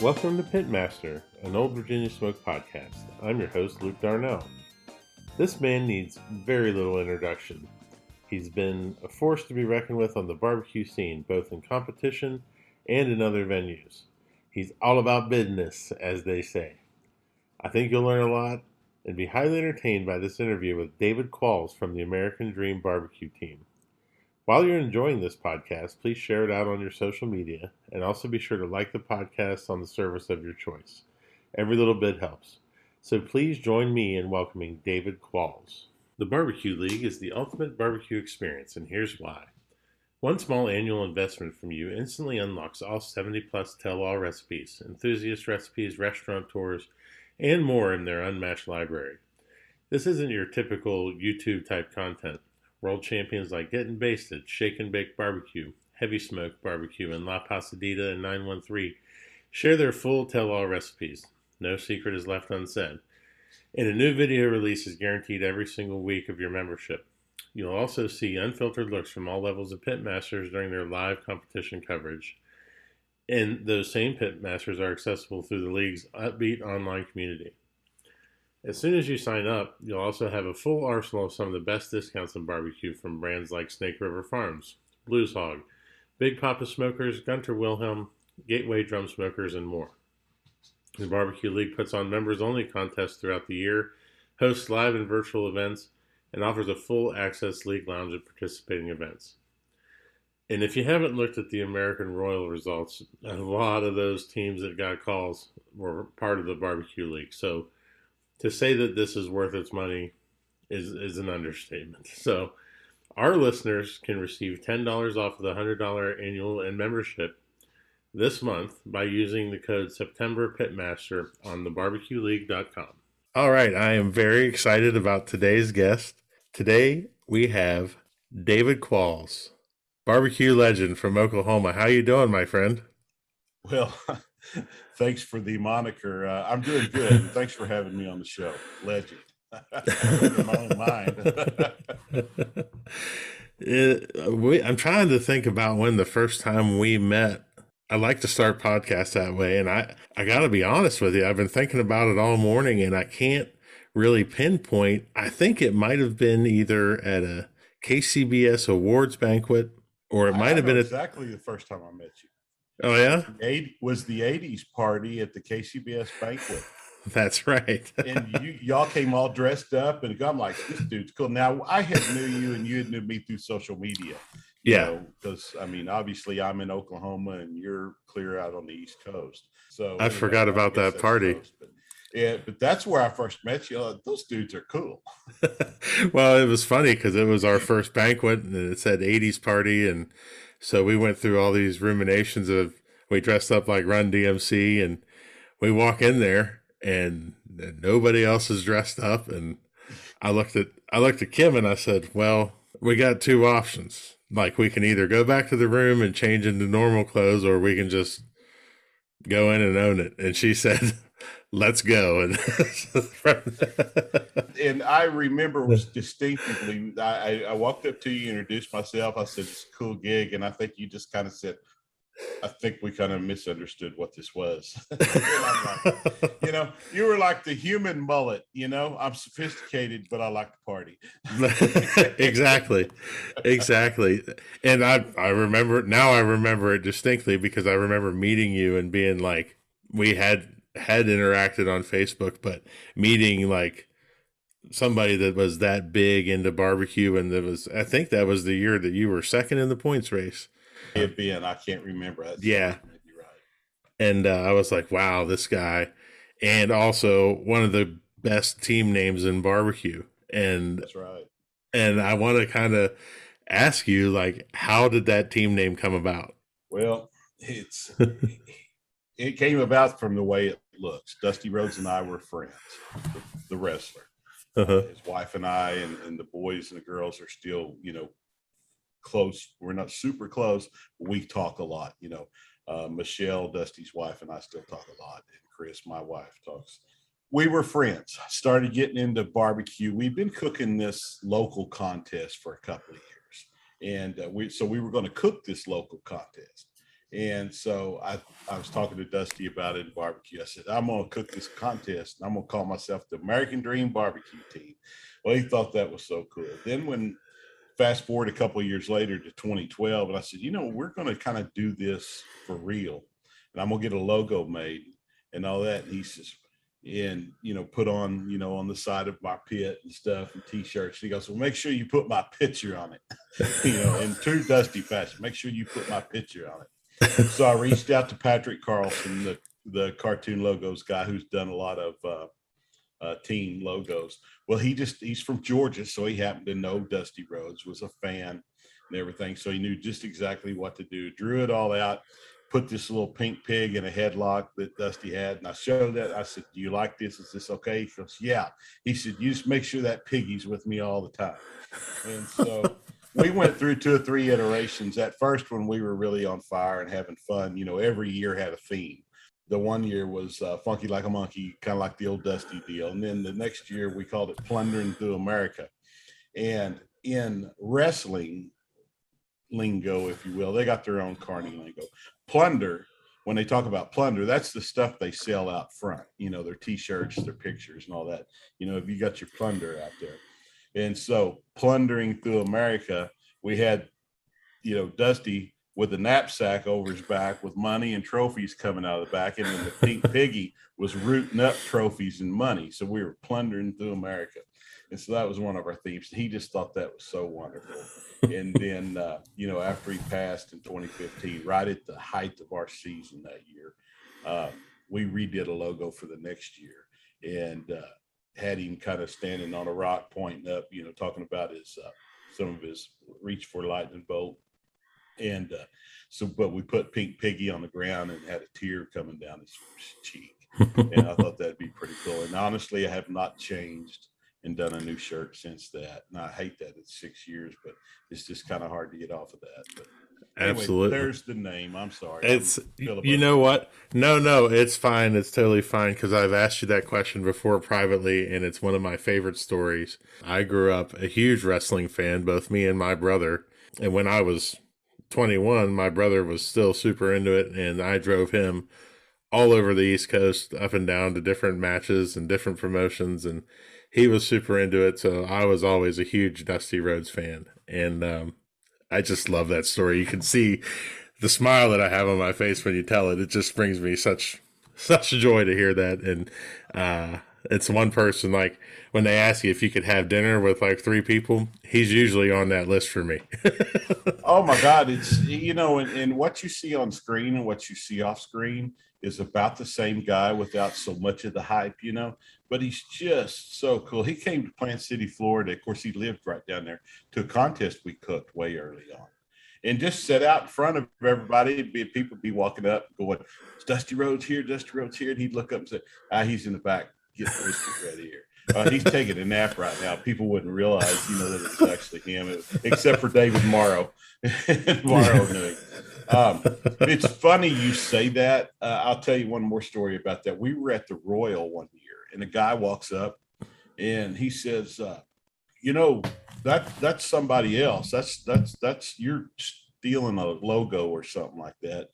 Welcome to Pitmaster, an old Virginia Smoke podcast. I'm your host, Luke Darnell. This man needs very little introduction. He's been a force to be reckoned with on the barbecue scene, both in competition and in other venues. He's all about business, as they say. I think you'll learn a lot and be highly entertained by this interview with David Qualls from the American Dream Barbecue Team. While you're enjoying this podcast, please share it out on your social media and also be sure to like the podcast on the service of your choice. Every little bit helps. So please join me in welcoming David Qualls. The Barbecue League is the ultimate barbecue experience, and here's why. One small annual investment from you instantly unlocks all 70 plus tell all recipes, enthusiast recipes, restaurant tours, and more in their unmatched library. This isn't your typical YouTube type content. World champions like Getting Basted, Shake and Bake Barbecue, Heavy Smoke Barbecue, and La Pasadita and 913 share their full tell all recipes. No secret is left unsaid. And a new video release is guaranteed every single week of your membership. You'll also see unfiltered looks from all levels of pitmasters during their live competition coverage. And those same pitmasters are accessible through the league's upbeat online community. As soon as you sign up, you'll also have a full arsenal of some of the best discounts on barbecue from brands like Snake River Farms, Blues Hog, Big Papa Smokers, Gunter Wilhelm, Gateway Drum Smokers, and more. The Barbecue League puts on members only contests throughout the year, hosts live and virtual events, and offers a full access league lounge of participating events. And if you haven't looked at the American Royal results, a lot of those teams that got calls were part of the Barbecue League. So to say that this is worth its money is is an understatement. So our listeners can receive $10 off of the $100 annual and membership this month by using the code September Pitmaster on thebarbecueleague.com. All right, I am very excited about today's guest. Today we have David Qualls, barbecue legend from Oklahoma. How you doing, my friend? Well, thanks for the moniker. Uh, I'm doing good. thanks for having me on the show. Legend. in my own mind. it, we, I'm trying to think about when the first time we met. I like to start podcasts that way, and I I got to be honest with you. I've been thinking about it all morning, and I can't really pinpoint. I think it might have been either at a KCBS awards banquet, or it might have been exactly a, the first time I met you. Oh yeah, was the '80s party at the KCBS banquet. That's right. and you y'all came all dressed up, and I'm like, this dude's cool. Now I had knew you, and you had knew me through social media. Yeah, because I mean, obviously, I'm in Oklahoma, and you're clear out on the East Coast. So I forgot about that party. Coast, but, yeah, but that's where I first met you. Like, Those dudes are cool. well, it was funny because it was our first banquet, and it said '80s party, and so we went through all these ruminations of we dressed up like Run DMC and we walk in there and nobody else is dressed up and I looked at I looked at Kim and I said, "Well, we got two options. Like we can either go back to the room and change into normal clothes or we can just go in and own it." And she said, let's go. And and i remember distinctively I, I walked up to you introduced myself. I said it's a cool gig. And i think you just kind of said i think we kind of misunderstood what this was. Like, you know you were like the human mullet you know? I'm sophisticated but i like to party. Exactly. Exactly. And i i remember now i remember it distinctly because i remember meeting you and being like we had had interacted on Facebook, but meeting like somebody that was that big into barbecue, and that was I think that was the year that you were second in the points race. It being I can't remember. That's yeah, right. And uh, I was like, wow, this guy, and also one of the best team names in barbecue. And that's right. And I want to kind of ask you, like, how did that team name come about? Well, it's it came about from the way it looks. Dusty Rhodes and I were friends, the, the wrestler. Uh-huh. His wife and I, and, and the boys and the girls are still, you know, close. We're not super close, but we talk a lot. You know, uh, Michelle, Dusty's wife, and I still talk a lot. And Chris, my wife, talks. We were friends. Started getting into barbecue. We've been cooking this local contest for a couple of years, and uh, we so we were going to cook this local contest And so I, I was talking to Dusty about it in barbecue. I said, I'm going to cook this contest. And I'm going to call myself the American Dream Barbecue Team. Well, he thought that was so cool. Then when fast forward a couple years later to 2012, and I said, you know, we're going to kind of do this for real. And I'm going to get a logo made and all that. And he says, and you know put on you know on the side of my pit and stuff and t-shirts he goes well make sure you put my picture on it you know in true dusty fashion make sure you put my picture on it so i reached out to patrick carlson the the cartoon logos guy who's done a lot of uh, uh, team logos well he just he's from georgia so he happened to know dusty rhodes was a fan and everything so he knew just exactly what to do drew it all out put this little pink pig in a headlock that Dusty had. And I showed that. I said, Do you like this? Is this okay? He goes, Yeah. He said, You just make sure that piggy's with me all the time. And so we went through two or three iterations. At first, when we were really on fire and having fun, you know, every year had a theme. The one year was uh, Funky Like a Monkey, kind of like the old Dusty deal. And then the next year, we called it Plundering Through America. And in wrestling, lingo, if you will. They got their own carny lingo plunder when they talk about plunder that's the stuff they sell out front you know their t-shirts their pictures and all that you know if you got your plunder out there and so plundering through america we had you know dusty with a knapsack over his back with money and trophies coming out of the back. And then the pink piggy was rooting up trophies and money. So we were plundering through america. And so that was one of our themes. He just thought that was so wonderful. And then uh, you know after he passed in 2015 right at the height of our season that year uh, we redid a logo for the next year. And uh, had him kind of standing on a rock pointing up you know talking about his uh, some of his reach for lightning bolt and uh, so but we put pink piggy on the ground and had a tear coming down his cheek and i thought that'd be pretty cool and honestly i have not changed and done a new shirt since that. And I hate that it's six years, but it's just kind of hard to get off of that. But anyway, Absolutely. There's the name. I'm sorry. It's I'm you know what? No, no, it's fine. It's totally fine because I've asked you that question before privately, and it's one of my favorite stories. I grew up a huge wrestling fan, both me and my brother. And when I was 21, my brother was still super into it, and I drove him all over the East Coast, up and down to different matches and different promotions, and he was super into it. So I was always a huge Dusty Rhodes fan. And um, I just love that story. You can see the smile that I have on my face when you tell it. It just brings me such such joy to hear that. And uh, it's one person like when they ask you if you could have dinner with like three people, he's usually on that list for me. oh my God. It's, you know, and, and what you see on screen and what you see off screen is about the same guy without so much of the hype, you know. But he's just so cool. He came to Plant City, Florida. Of course, he lived right down there to a contest we cooked way early on. And just set out in front of everybody. Be, people be walking up, going, Dusty Rhodes here, Dusty Rhodes here. And he'd look up and say, Ah, he's in the back. Get the whiskey ready here. Uh, he's taking a nap right now. People wouldn't realize, you know, that it's actually him, except for David Morrow. Morrow knew um, it's funny you say that. Uh, I'll tell you one more story about that. We were at the Royal one and a guy walks up and he says, uh, "You know that that's somebody else. That's that's that's you're stealing a logo or something like that."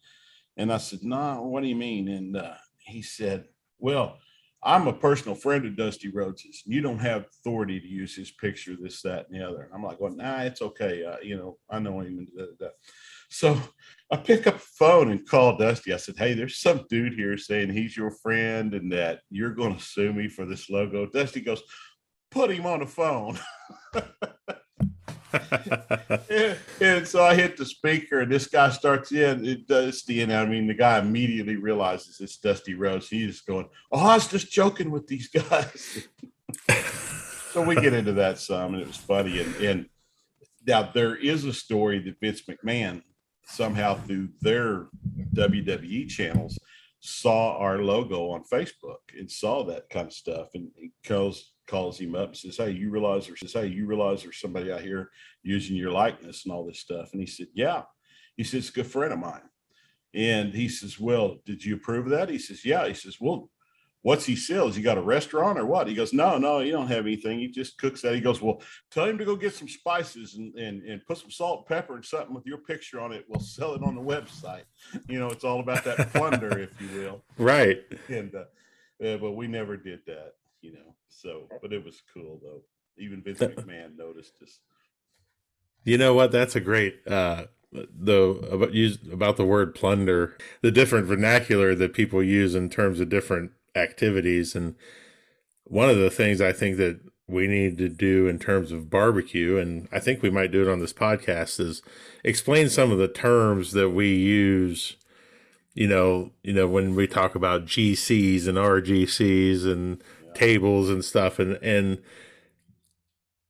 And I said, nah, what do you mean?" And uh, he said, "Well." I'm a personal friend of Dusty Rhodes's. You don't have authority to use his picture, this, that, and the other. And I'm like, well, nah, it's okay. Uh, you know, I know him. So I pick up the phone and call Dusty. I said, Hey, there's some dude here saying he's your friend and that you're going to sue me for this logo. Dusty goes, Put him on the phone. and, and, so I hit the speaker, and this guy starts in. It Dusty, and I mean, the guy immediately realizes it's Dusty Rhodes. He's going, "Oh, I was just joking with these guys." so we get into that some, and it was funny. And, and now there is a story that Vince McMahon somehow through their WWE channels saw our logo on Facebook and saw that kind of stuff and calls calls him up and says, Hey, you realize says, Hey, you realize there's somebody out here using your likeness and all this stuff. And he said, Yeah. He says, good friend of mine. And he says, Well, did you approve of that? He says, Yeah. He says, Well, what's he sells? You got a restaurant or what? He goes, no, no, you don't have anything. He just cooks that. He goes, well, tell him to go get some spices and, and, and put some salt, and pepper, and something with your picture on it. We'll sell it on the website. You know, it's all about that plunder, if you will. Right. And, uh, uh, but we never did that, you know, so, but it was cool though. Even Vince McMahon noticed us. You know what? That's a great, uh, the about use about the word plunder, the different vernacular that people use in terms of different activities. And one of the things I think that we need to do in terms of barbecue, and I think we might do it on this podcast, is explain some of the terms that we use. You know, you know when we talk about GCs and RGCs and yeah. tables and stuff, and and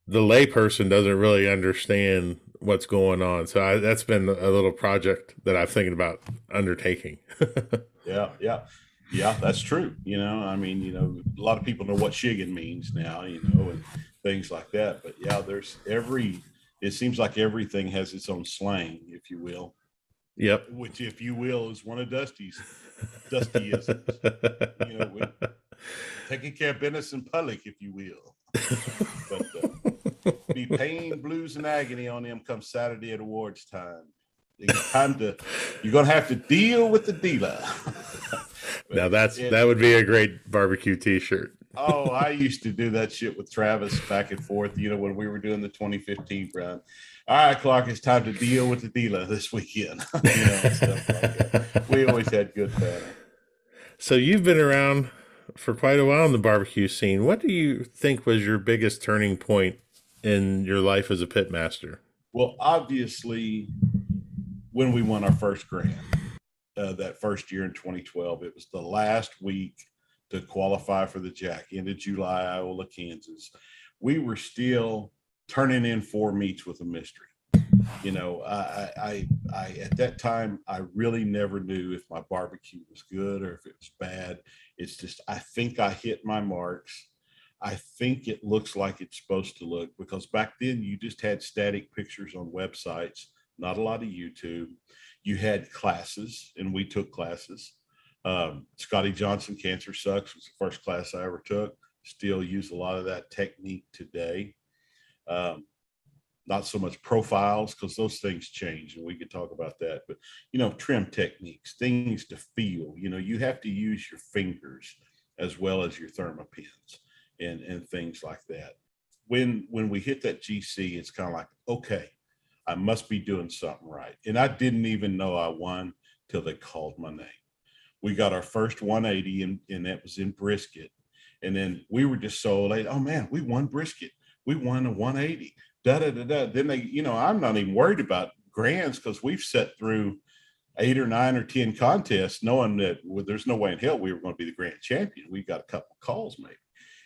the layperson doesn't really understand what's going on. So I, that's been a little project that I'm thinking about undertaking. yeah, yeah. Yeah, that's true. You know, I mean, you know, a lot of people know what shiggin means now, you know, and things like that. But yeah, there's every, it seems like everything has its own slang, if you will. Yep. Which, if you will, is one of Dusty's, Dustyisms. you know, taking care of business in public, if you will. but uh, be pain, blues, and agony on them come Saturday at awards time. It's time to, you're to have to deal with the dealer. now that's that would be a great barbecue T-shirt. oh, I used to do that shit with Travis back and forth. You know when we were doing the 2015 run. All right, Clark, it's time to deal with the dealer this weekend. you know, like we always had good fun. So you've been around for quite a while in the barbecue scene. What do you think was your biggest turning point in your life as a pitmaster? Well, obviously, when we won our first grand uh, that first year in 2012. It was the last week to qualify for the Jack, end of July, Iowa, Kansas. We were still turning in four meats with a mystery. You know, I, I, I, at that time, I really never knew if my barbecue was good or if it was bad. It's just, I think I hit my marks. I think it looks like it's supposed to look because back then you just had static pictures on websites, not a lot of YouTube you had classes, and we took classes. Um, Scotty Johnson, Cancer Sucks, was the first class I ever took. Still use a lot of that technique today. Um, not so much profiles because those things change and we could talk about that but you know trim techniques things to feel you know you have to use your fingers as well as your Thermapens and and things like that when when we hit that gc it's kind of like okay I must be doing something right. And I didn't even know I won till they called my name. We got our first 180 and, and that was in brisket. And then we were just so late. Oh man, we won brisket. We won a 180. Da da da da. Then they, you know, I'm not even worried about grands because we've set through eight or nine or ten contests, knowing that well, there's no way in hell we were going to be the grand champion. We got a couple calls maybe.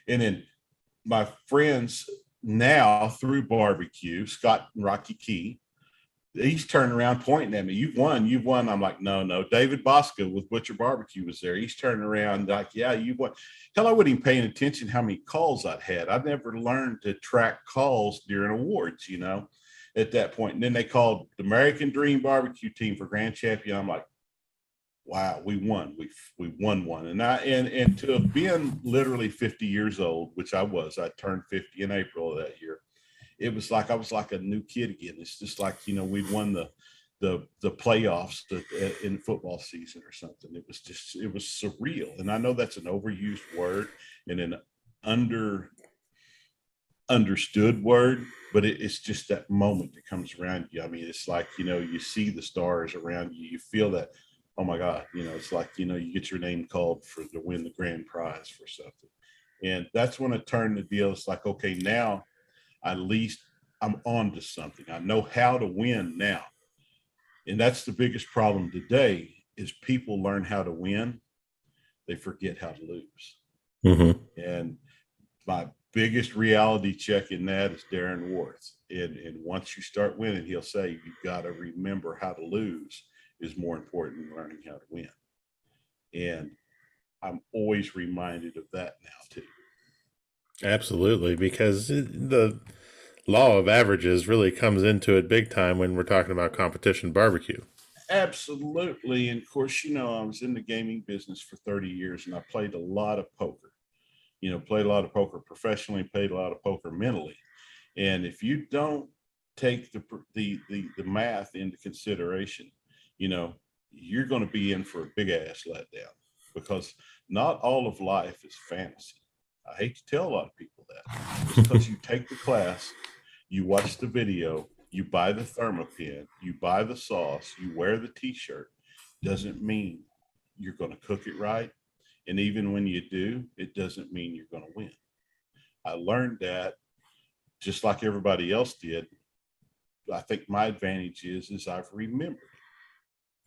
And then my friends now through barbecue, Scott and Rocky Key, he's turning around pointing at me. You've won, you've won. I'm like, no, no. David Bouska with Butcher Barbecue was there. He's turning around like, yeah, you won. Hell, I wasn't even paying attention how many calls I'd had. I've never learned to track calls during awards, you know, at that point. And then they called the American Dream Barbecue Team for Grand Champion. I'm like, wow, we won. We we won one. And I and and to have been literally 50 years old, which I was, I turned 50 in April of that year. It was like I was like a new kid again. It's just like you know we'd won the the the playoffs uh, in football season or something. It was just it was surreal. And I know that's an overused word and an under understood word, but it, it's just that moment that comes around you. I mean, it's like you know you see the stars around you, you feel that oh my God, you know, it's like, you know, you get your name called for to win the grand prize for something. And that's when I turned the deal. It's like, okay, now at least I'm on to something. I know how to win now. And that's the biggest problem today is people learn how to win. They forget how to lose. Mm-hmm. And my biggest reality check in that is Darren Worth. And, and once you start winning, he'll say, you've got to remember how to lose is more important than learning how to win. And I'm always reminded of that now too. Absolutely, because the law of averages really comes into it big time when we're talking about competition barbecue. Absolutely. And of course, you know, I was in the gaming business for 30 years and I played a lot of poker. You know, played a lot of poker professionally, played a lot of poker mentally. And if you don't take the the the, the math into consideration, you know, you're going to be in for a big ass letdown because not all of life is fantasy. I hate to tell a lot of people that because you take the class, you watch the video, you buy the Thermapen, you buy the sauce, you wear the t-shirt, doesn't mean you're going to cook it right. And even when you do, it doesn't mean you're going to win. I learned that just like everybody else did. I think my advantage is is I've remembered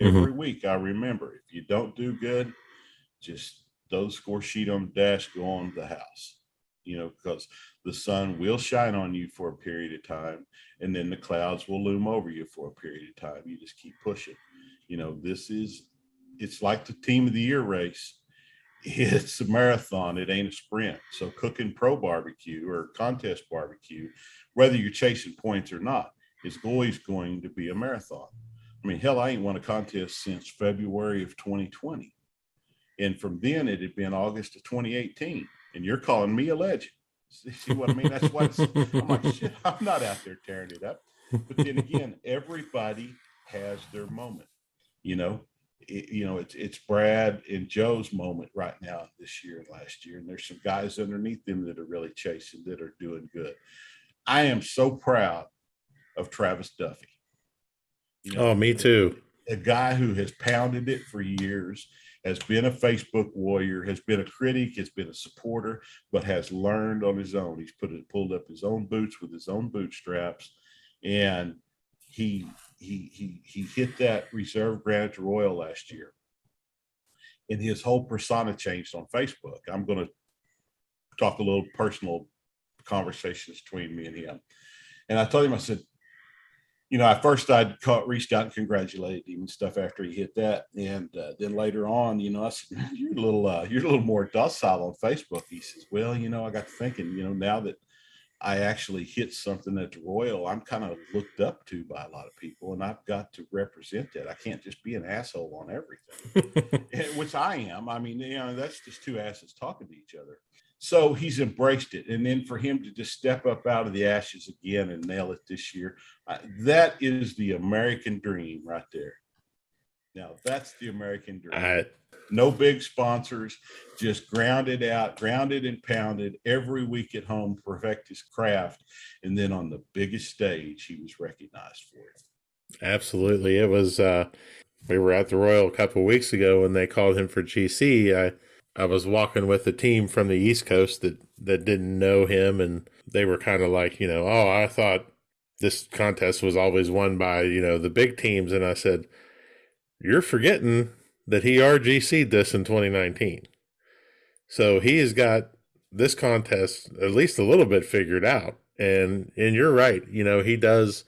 Mm-hmm. Every week I remember. If you don't do good, just throw the score sheet on the dash, go on the house. You know, because the sun will shine on you for a period of time and then the clouds will loom over you for a period of time you just keep pushing you know this is it's like the team of the year race it's a marathon it ain't a sprint so cooking pro barbecue or contest barbecue whether you're chasing points or not is always going to be a marathon i mean hell i ain't won a contest since february of 2020 and from then it had been august of 2018 and you're calling me a legend See what I mean? That's why I'm like, shit, I'm not out there tearing it up. But then again, everybody has their moment. You know, it, you know, it's it's Brad and Joe's moment right now this year and last year, and there's some guys underneath them that are really chasing that are doing good. I am so proud of Travis Duffy. You know, oh, me too. A guy who has pounded it for years has been a Facebook warrior, has been a critic, has been a supporter, but has learned on his own. He's put it, pulled up his own boots with his own bootstraps, and he he he he hit that reserve Granite Royal last year, and his whole persona changed on Facebook. I'm going to talk a little personal conversations between me and him, and I told him I said, you know, at first I'd caught, reached out and congratulated him and stuff after he hit that, and uh, then later on, you know, I said, "You're a little, uh, you're a little more docile on Facebook." He says, "Well, you know, I got thinking, you know, now that I actually hit something at the Royal, I'm kind of looked up to by a lot of people, and I've got to represent that. I can't just be an asshole on everything, which I am. I mean, you know, that's just two asses talking to each other." So he's embraced it. And then for him to just step up out of the ashes again and nail it this year, uh, that is the American dream right there. Now, that's the American dream. no big sponsors, just grounded out, grounded and pounded every week at home, perfect his craft. And then on the biggest stage, he was recognized for it. Absolutely. It was, uh, we were at the Royal a couple weeks ago when they called him for GC. I, I was walking with a team from the East Coast that that didn't know him, and they were kind of like, you know, oh, I thought this contest was always won by you know the big teams, and I said, you're forgetting that he RGC'd this in 2019, so he has got this contest at least a little bit figured out, and and you're right, you know, he does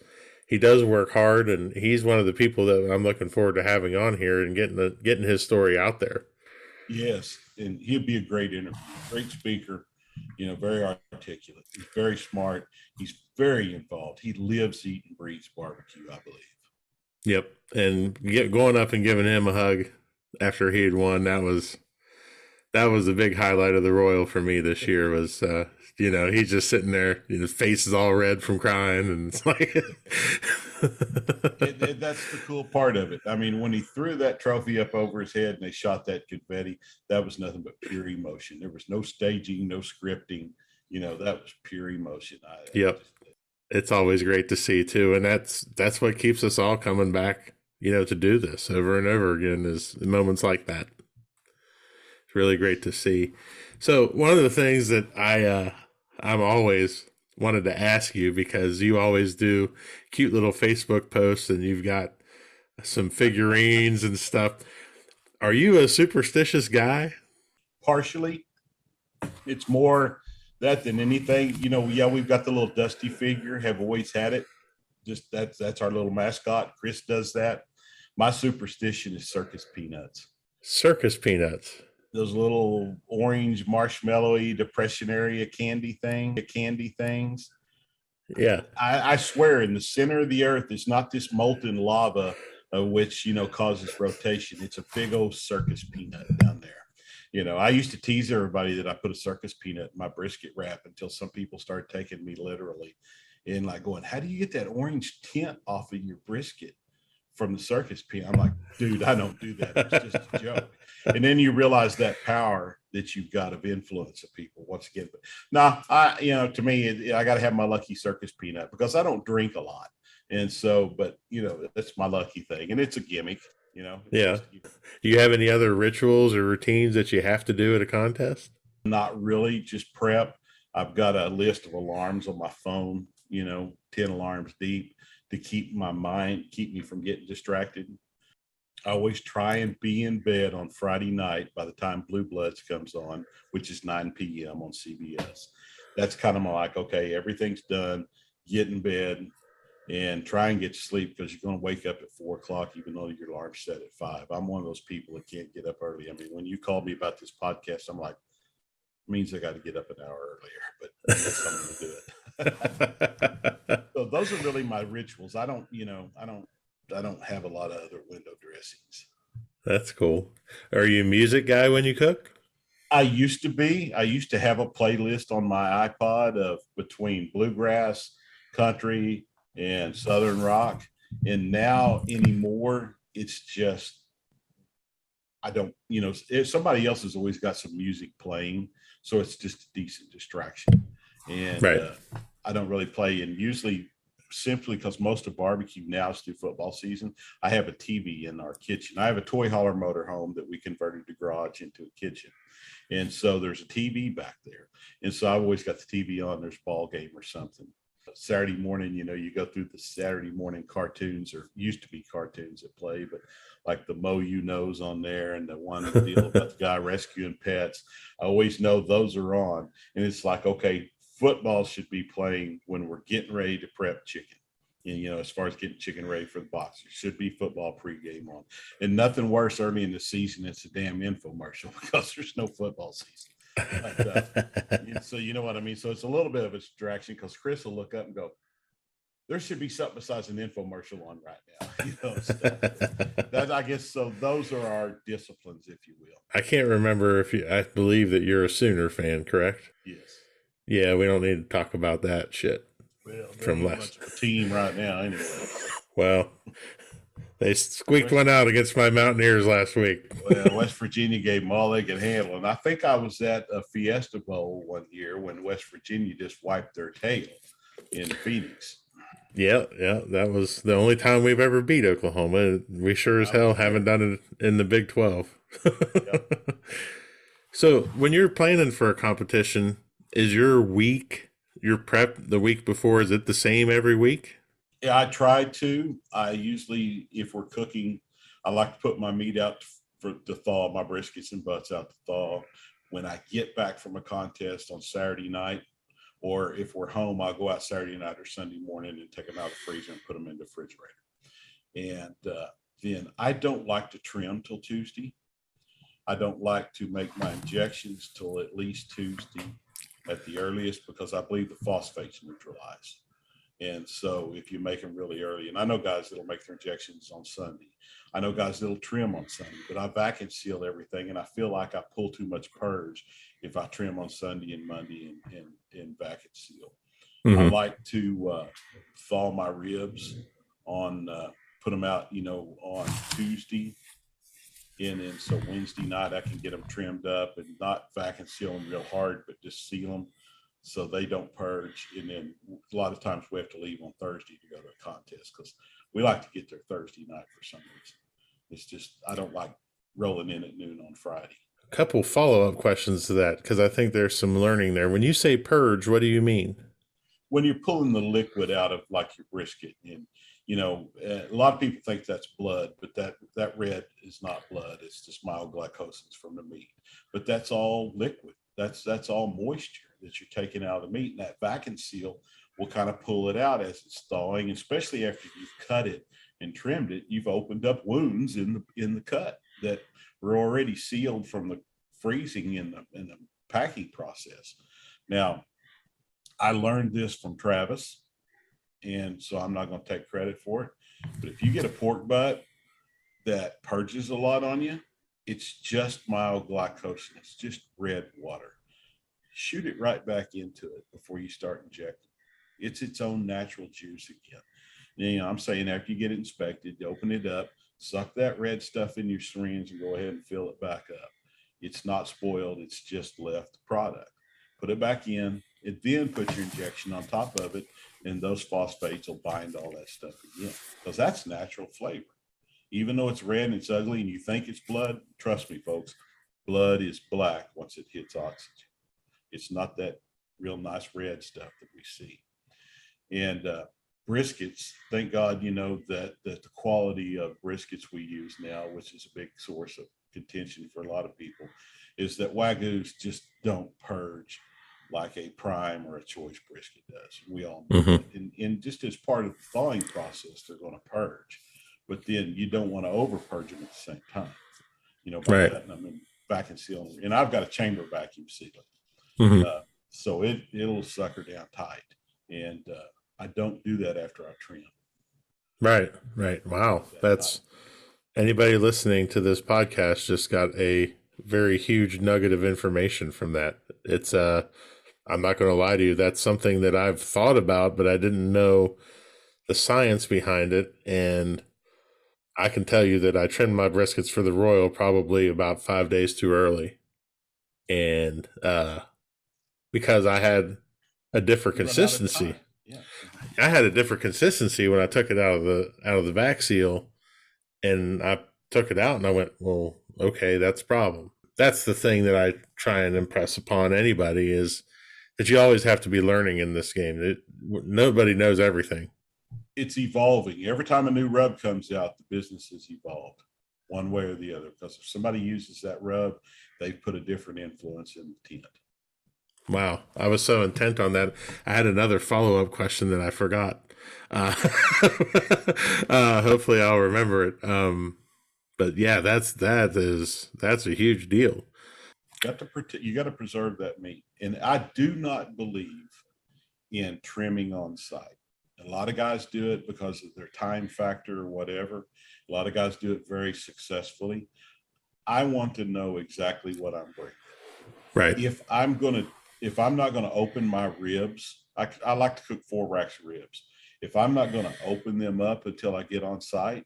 he does work hard, and he's one of the people that I'm looking forward to having on here and getting the, getting his story out there. Yes, and he'd be a great interview, great speaker. You know, very articulate. He's very smart. He's very involved. He lives, eats, and breathes barbecue. I believe. Yep, and get, going up and giving him a hug after he had won that was that was a big highlight of the Royal for me this year. Was uh, you know he's just sitting there, his face is all red from crying, and it's like it, it, that's the cool part of it. I mean, when he threw that trophy up over his head and they shot that confetti, that was nothing but pure emotion. There was no staging, no scripting. You know, that was pure emotion. I, yep. it's always great to see too, and that's that's what keeps us all coming back. You know, to do this over and over again is moments like that. It's really great to see. So one of the things that I uh, I'm always wanted to ask you because you always do cute little Facebook posts and you've got some figurines and stuff. Are you a superstitious guy? Partially. It's more that than anything. You know, yeah, we've got the little dusty figure, have always had it. Just that's that's our little mascot. Chris does that. My superstition is circus peanuts. Circus peanuts those little orange marshmallowy depression area candy thing, candy things. Yeah. I, I, swear in the center of the earth is not this molten lava uh, which you know causes rotation. It's a big old circus peanut down there. You know, I used to tease everybody that I put a circus peanut in my brisket wrap until some people started taking me literally and like going, "How do you get that orange tint off of your brisket?" From the circus peanut. I'm like, dude, I don't do that. It's just a joke. And then you realize that power that you've got of influence of people once again. But now, I, you know, to me, I got to have my lucky circus peanut because I don't drink a lot. And so, but you know, that's my lucky thing, and it's a gimmick. You know. Yeah. Do you have any other rituals or routines that you have to do at a contest? Not really. Just prep. I've got a list of alarms on my phone. You know, ten alarms deep to keep my mind, keep me from getting distracted. I always try and be in bed on Friday night by the time Blue Bloods comes on, which is 9 p.m. on CBS. That's kind of my like, okay, everything's done. Get in bed and try and get to sleep because you're going to wake up at four o'clock, even though your alarm's set at five. I'm one of those people that can't get up early. I mean, when you called me about this podcast, I'm like, means I got to get up an hour earlier, but that's I'm going to do it. so those are really my rituals. I don't, you know, I don't, I don't have a lot of other window dressings. That's cool. Are you a music guy when you cook? I used to be. I used to have a playlist on my iPod of between bluegrass, country, and southern rock. And now anymore, it's just I don't, you know, somebody else has always got some music playing, so it's just a decent distraction and right. uh, I don't really play. And usually, simply because most of barbecue now is through football season, I have a TV in our kitchen. I have a toy hauler motor home that we converted the garage into a kitchen, and so there's a TV back there. And so I've always got the TV on. There's ball game or something. Saturday morning, you know, you go through the Saturday morning cartoons, or used to be cartoons that play, but like the Mo You Knows on there and the one deal about the guy rescuing pets. I always know those are on. And it's like, okay, football should be playing when we're getting ready to prep chicken. And, you know, as far as getting chicken ready for the box, there should be football pregame on. And nothing worse early in the season, it's a damn infomercial because there's no football season. But, uh, so you know what I mean. So it's a little bit of a distraction because Chris will look up and go, "There should be something besides an infomercial on right now." You know, that I guess so. Those are our disciplines, if you will. I can't remember if you. I believe that you're a Sooner fan, correct? Yes. Yeah, we don't need to talk about that shit well, from last team right now. Anyway, well, they squeaked one out against my Mountaineers last week. well, West Virginia gave them all they could handle, and I think I was at a Fiesta Bowl one year when West Virginia just wiped their tail in Phoenix. Yeah, yeah, that was the only time we've ever beat Oklahoma. We sure as hell haven't done it in the Big Twelve. yep. So, when you're planning for a competition, is your week your prep the week before is it the same every week? Yeah i try to. I usually if we're cooking i like to put my meat out for to thaw my briskets and butts out to thaw. When i get back from a contest on saturday night or if we're home i'll go out saturday night or sunday morning and take them out of the freezer and put them in the refrigerator. And uh, then i don't like to trim till tuesday. I don't like to make my injections till at least tuesday at the earliest because I believe the phosphates neutralize. And so if you make them really early, and I know guys that'll make their injections on Sunday. I know guys that'll trim on Sunday, but I vacuum seal everything. And I feel like I pull too much purge if I trim on Sunday and Monday and, and, and vacuum seal. Mm-hmm. I like to uh, thaw my ribs on, uh, put them out, you know, on Tuesday and then so Wednesday night I can get them trimmed up and not vacuum seal them real hard, but just seal them so they don't purge. And then a lot of times we have to leave on Thursday to go to a contest because we like to get there Thursday night for some reason. It's just I don't like rolling in at noon on Friday. A couple follow up questions to that because I think there's some learning there. When you say purge, what do you mean? When you're pulling the liquid out of like your brisket and you know, eh, a lot of people think that's blood, but that that red is not blood. It's just mild glycosis from the meat. But that's all liquid. That's that's all moisture that you're taking out of the meat, and that vacuum seal will kind of pull it out as it's thawing, especially after you've cut it and trimmed it. You've opened up wounds in the in the cut that were already sealed from the freezing in the in the packing process. Now, I learned this from Travis and so I'm not going to take credit for it. But if you get a pork butt that purges a lot on you, it's just mild glycosin. It's just red water. Shoot it right back into it before you start injecting. It's its own natural juice again. You know, I'm saying after you get it inspected, open it up, suck that red stuff in your syringe and go ahead and fill it back up. It's not spoiled, it's just left product. Put it back in, and then put your injection on top of it, and those phosphates will bind all that stuff again because that's natural flavor. Even though it's red and it's ugly and you think it's blood, trust me, folks, blood is black once it hits oxygen. It's not that real nice red stuff that we see. And uh, briskets, thank God, you know, that, that the quality of briskets we use now, which is a big source of contention for a lot of people, is that Wagyus just don't purge like a prime or a choice brisket does. We all know mm-hmm. and, and, just as part of the thawing process, they're going to purge, but then you don't want to over purge them at the same time. You know, by right. them in vacuum seal. And I've got a chamber vacuum sealer, mm-hmm. uh, so it it'll sucker down tight. And uh, I don't do that after I trim. Right, right. Wow, that's anybody listening to this podcast just got a very huge nugget of information from that. It's uh I'm not going to lie to you, that's something that I've thought about, but I didn't know the science behind it and I can tell you that I trimmed my briskets for the Royal probably about 5 days too early. And uh because I had a different consistency. Yeah. I had a different consistency when I took it out of the out of the vac seal and I took it out and I went, well, okay, that's a problem. That's the thing that I try and impress upon anybody is that you always have to be learning in this game. It, nobody knows everything. It's evolving. Every time a new rub comes out, the business has evolved one way or the other. Because if somebody uses that rub, they've put a different influence in the tent. Wow, I was so intent on that. I had another follow up question that I forgot. Uh, uh, hopefully, I'll remember it. Um, but yeah, that's that is that's a huge deal. You got to protect. You got to preserve that meat, and I do not believe in trimming on site. A lot of guys do it because of their time factor or whatever. A lot of guys do it very successfully. I want to know exactly what I'm bringing. Right. If I'm going to, if I'm not going to open my ribs, I, I like to cook four racks of ribs. If I'm not going to open them up until I get on site,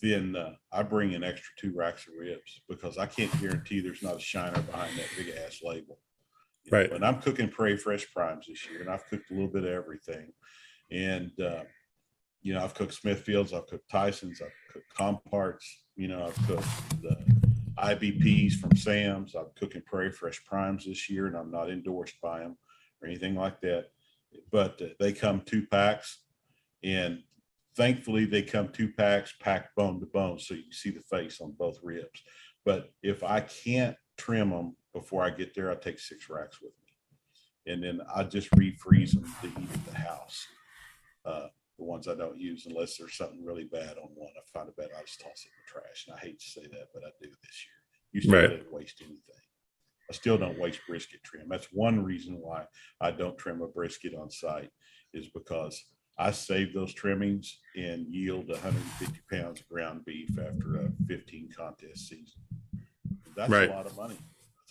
then uh, I bring an extra two racks of ribs because I can't guarantee there's not a shiner behind that big ass label. Right. Know, and I'm cooking Prairie Fresh Primes this year, and I've cooked a little bit of everything. And, uh, you know, I've cooked Smithfields, I've cooked Tyson's, I've cooked Comparts, you know, I've cooked the IBPs from Sam's. I'm cooking Prairie Fresh Primes this year, and I'm not endorsed by them or anything like that. But uh, they come two packs, and Thankfully, they come two packs, packed bone to bone, so you can see the face on both ribs. But if I can't trim them before I get there, I take six racks with me, and then I just refreeze them to eat at the house. Uh, the ones I don't use unless there's something really bad on one. I find it bad, I just toss it in the trash. And I hate to say that, but I do this year. You still right. didn't waste anything. I still don't waste brisket trim. That's one reason why I don't trim a brisket on site is because I save those trimmings and yield 150 pounds of ground beef after a 15 contest season. That's right. a lot of money.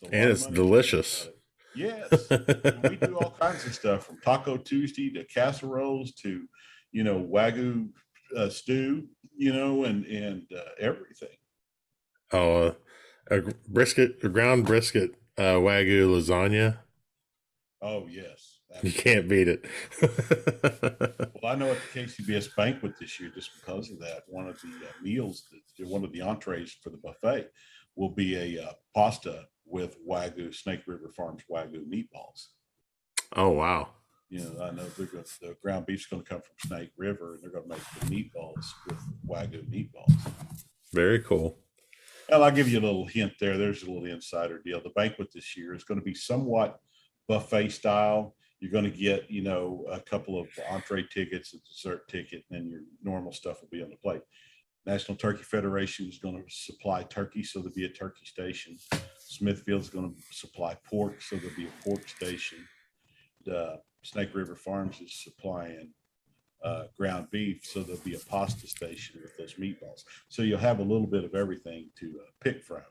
And it's delicious. Yes, we do all kinds of stuff from Taco Tuesday to casseroles to, you know, wagyu uh, stew, you know, and and uh, everything. Oh, uh, a brisket, a ground brisket uh, wagyu lasagna. Oh yes, you can't beat it. well, I know at the KCBS banquet this year, just because of that, one of the uh, meals, that one of the entrees for the buffet will be a uh, pasta with Wagyu, Snake River Farms Wagyu meatballs. Oh, wow. You know, I know going the ground beef's going to come from Snake River and they're going to make the meatballs with Wagyu meatballs. Very cool. Well, I'll give you a little hint there. There's a little insider deal. The banquet this year is going to be somewhat buffet style you're going to get, you know, a couple of entree tickets, a dessert ticket, and then your normal stuff will be on the plate. National Turkey Federation is going to supply turkey, so there'll be a turkey station. Smithfield is going to supply pork, so there'll be a pork station. The Snake River Farms is supplying uh, ground beef, so there'll be a pasta station with those meatballs. So you'll have a little bit of everything to uh, pick from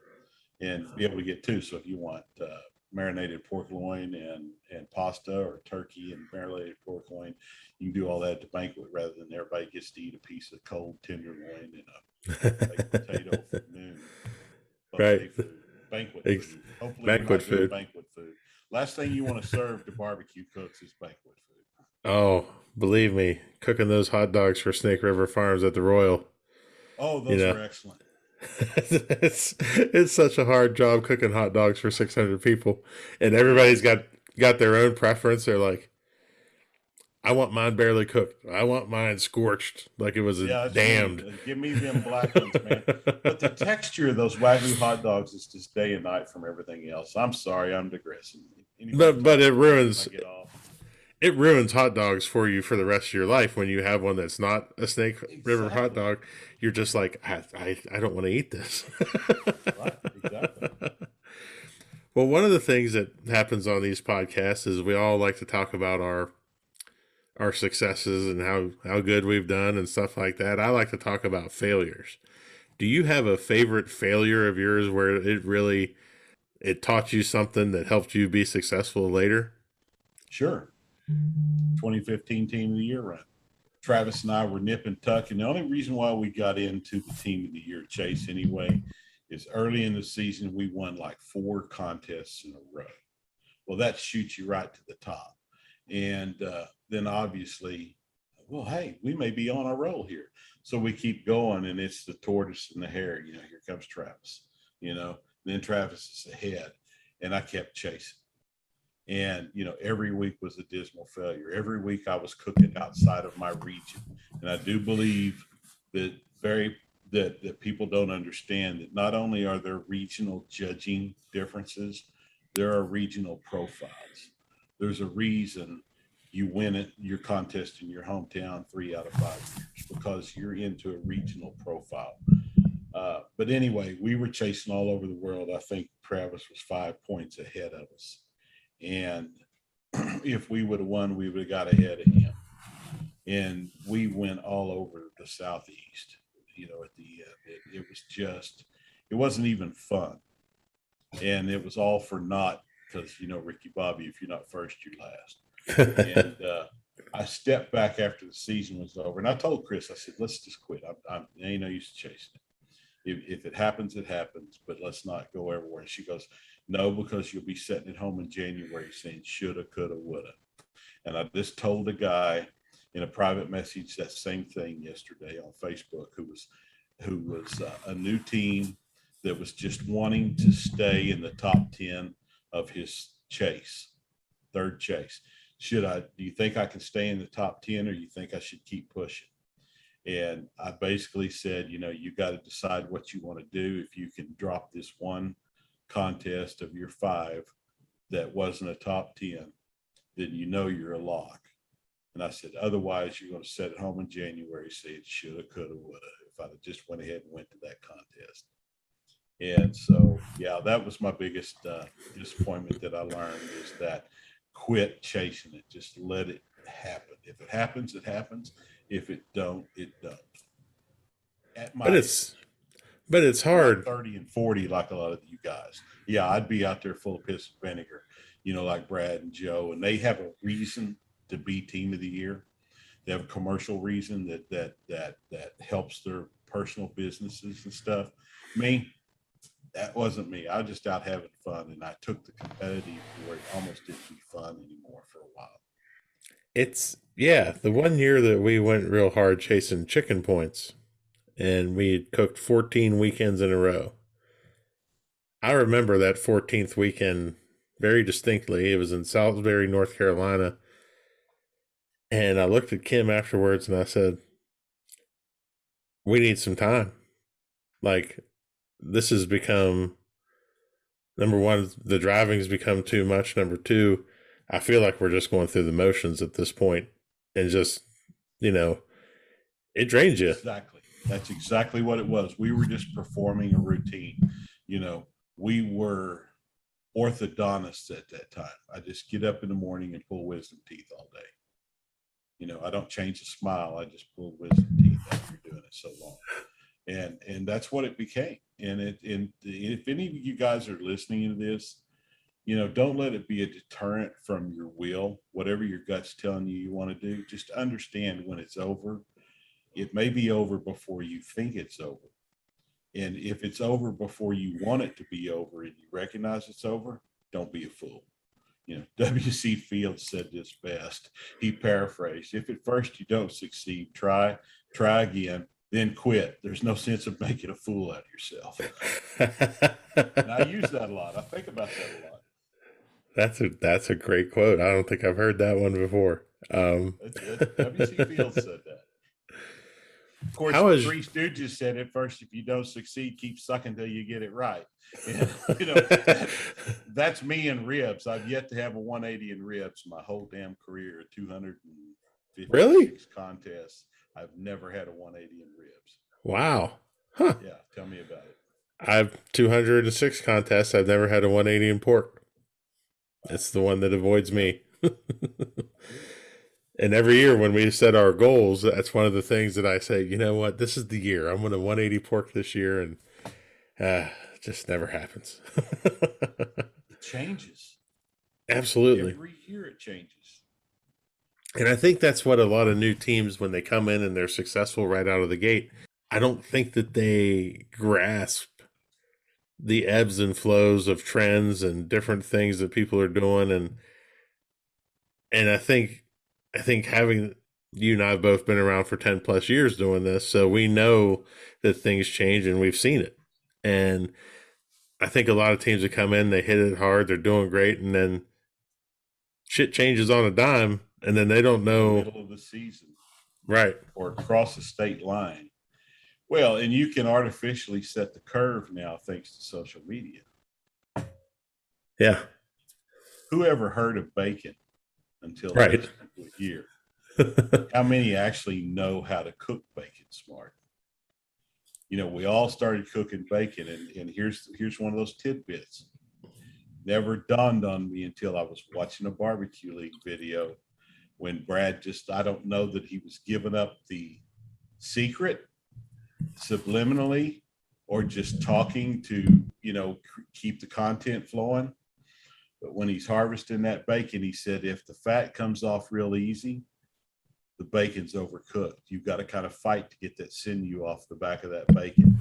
and be able to get two. So if you want uh, marinated pork loin and and pasta or turkey and marinated pork loin, you can do all that at the banquet rather than everybody gets to eat a piece of cold tenderloin and a baked potato for noon. Right. Food, banquet food. Hopefully banquet we're not doing food. Banquet food. Last thing you want to serve to barbecue cooks is banquet food. Oh, believe me, cooking those hot dogs for Snake River Farms at the Royal. Oh, those know. are excellent. it's it's such a hard job cooking hot dogs for 600 people and everybody's got got their own preference they're like i want mine barely cooked i want mine scorched like it was a Yeah, damned. Give me them black ones, man. But the texture of those wagyu hot dogs is just day and night from everything else. I'm sorry, I'm digressing. Anybody But- but it ruins- I get off. it ruins hot dogs for you for the rest of your life when you have one that's not a snake river hot dog you're just like i i, I don't want to eat this Right, exactly. well one of the things that happens on these podcasts is we all like to talk about our our successes and how how good we've done and stuff like that i like to talk about failures do you have a favorite failure of yours where it really it taught you something that helped you be successful later Sure. 2015 team of the year run. Travis and I were nip and tuck. And the only reason why we got into the team of the year chase anyway is early in the season, we won like four contests in a row. Well, that shoots you right to the top. And uh, then obviously, well, hey, we may be on a roll here. So we keep going, and it's the tortoise and the hare. You know, here comes Travis, you know, then Travis is ahead. And I kept chasing. And, you know, every week was a dismal failure. Every week I was cooking outside of my region. And I do believe that very that that people don't understand that not only are there regional judging differences, there are regional profiles. There's a reason you win it your contest in your hometown three out of five years because you're into a regional profile. Uh, but anyway, we were chasing all over the world. I think Travis was five points ahead of us. And if we would have won, we would have got ahead of him. And we went all over the southeast. You know, at the end, it, it was just, it wasn't even fun. And it was all for naught because you know Ricky Bobby, if you're not first, you're last. And uh, I stepped back after the season was over, and I told Chris, I said, "Let's just quit. I'm, I'm ain't no use chasing it. If, if it happens, it happens, but let's not go everywhere." And she goes, "No, because you'll be sitting at home in January saying shoulda, coulda, woulda." And I just told a guy in a private message that same thing yesterday on Facebook, who was who was uh, a new team that was just wanting to stay in the top ten of his chase, third chase. Should I? Do you think I can stay in the top ten, or you think I should keep pushing? And I basically said, you know, you got to decide what you want to do. If you can drop this one contest of your five that wasn't a top 10, then you know you're a lock. And I said, otherwise, you're going to sit at home in January, say it shoulda, coulda, woulda. If I'd just went ahead and went to that contest. And so, yeah, that was my biggest uh, disappointment that I learned is that quit chasing it. Just let it happen. If it happens, it happens. If it don't, it don't. At my but it's but it's hard 30 and 40 like a lot of you guys. Yeah, I'd be out there full of piss and vinegar, you know, like Brad and Joe, and they have a reason to be team of the year. They have a commercial reason that that that that helps their personal businesses and stuff. Me, that wasn't me. I was just out having fun and I took the competitive where it almost didn't be fun anymore for a while. It's yeah, the one year that we went real hard chasing chicken points and we had cooked 14 weekends in a row. I remember that 14th weekend very distinctly. It was in Salisbury, North Carolina. And I looked at Kim afterwards and I said, We need some time. Like, this has become number one, the driving's become too much. Number two, I feel like we're just going through the motions at this point and just, you know, it drains you. Exactly. That's exactly what it was. We were just performing a routine. You know, we were orthodontists at that time. I just get up in the morning and pull wisdom teeth all day. You know, I don't change a smile. I just pull wisdom teeth after doing it so long. And and that's what it became. And it and if any of you guys are listening to this, you know, don't let it be a deterrent from your will, whatever your gut's telling you you want to do. Just understand when it's over. It may be over before you think it's over. And if it's over before you want it to be over and you recognize it's over, don't be a fool. You know, W.C. Fields said this best. He paraphrased If at first you don't succeed, try, try again, then quit. There's no sense of making a fool out of yourself. and I use that a lot. I think about that a lot. That's a that's a great quote. I don't think I've heard that one before. Um, W.C. Fields said that. Of course, How is, Three Stooges said it first: if you don't succeed, keep sucking till you get it right. And, you know, that, that's me in ribs. I've yet to have a 180 in ribs my whole damn career. 250 really contests. I've never had a 180 in ribs. Wow. Huh. Yeah. Tell me about it. I've 206 contests. I've never had a 180 in pork. It's the one that avoids me. and every year when we set our goals, that's one of the things that I say, you know what, this is the year. I'm going to 180 pork this year. And uh, it just never happens. it changes. Absolutely. Every year it changes. And I think that's what a lot of new teams, when they come in and they're successful right out of the gate, I don't think that they grasp the ebbs and flows of trends and different things that people are doing. And and I think I think having you and I have both been around for 10 plus years doing this so we know that things change and we've seen it. And I think a lot of teams that come in they hit it hard they're doing great and then shit changes on a dime and then they don't know middle of the season right or across the state line well, and you can artificially set the curve now thanks to social media. Yeah. Whoever heard of bacon until right. year? how many actually know how to cook bacon smart? You know, we all started cooking bacon, and, and here's here's one of those tidbits. Never dawned on me until I was watching a barbecue league video when Brad just I don't know that he was giving up the secret subliminally or just talking to you know keep the content flowing. But when he's harvesting that bacon he said if the fat comes off real easy the bacon's overcooked. You've got to kind of fight to get that sinew off the back of that bacon.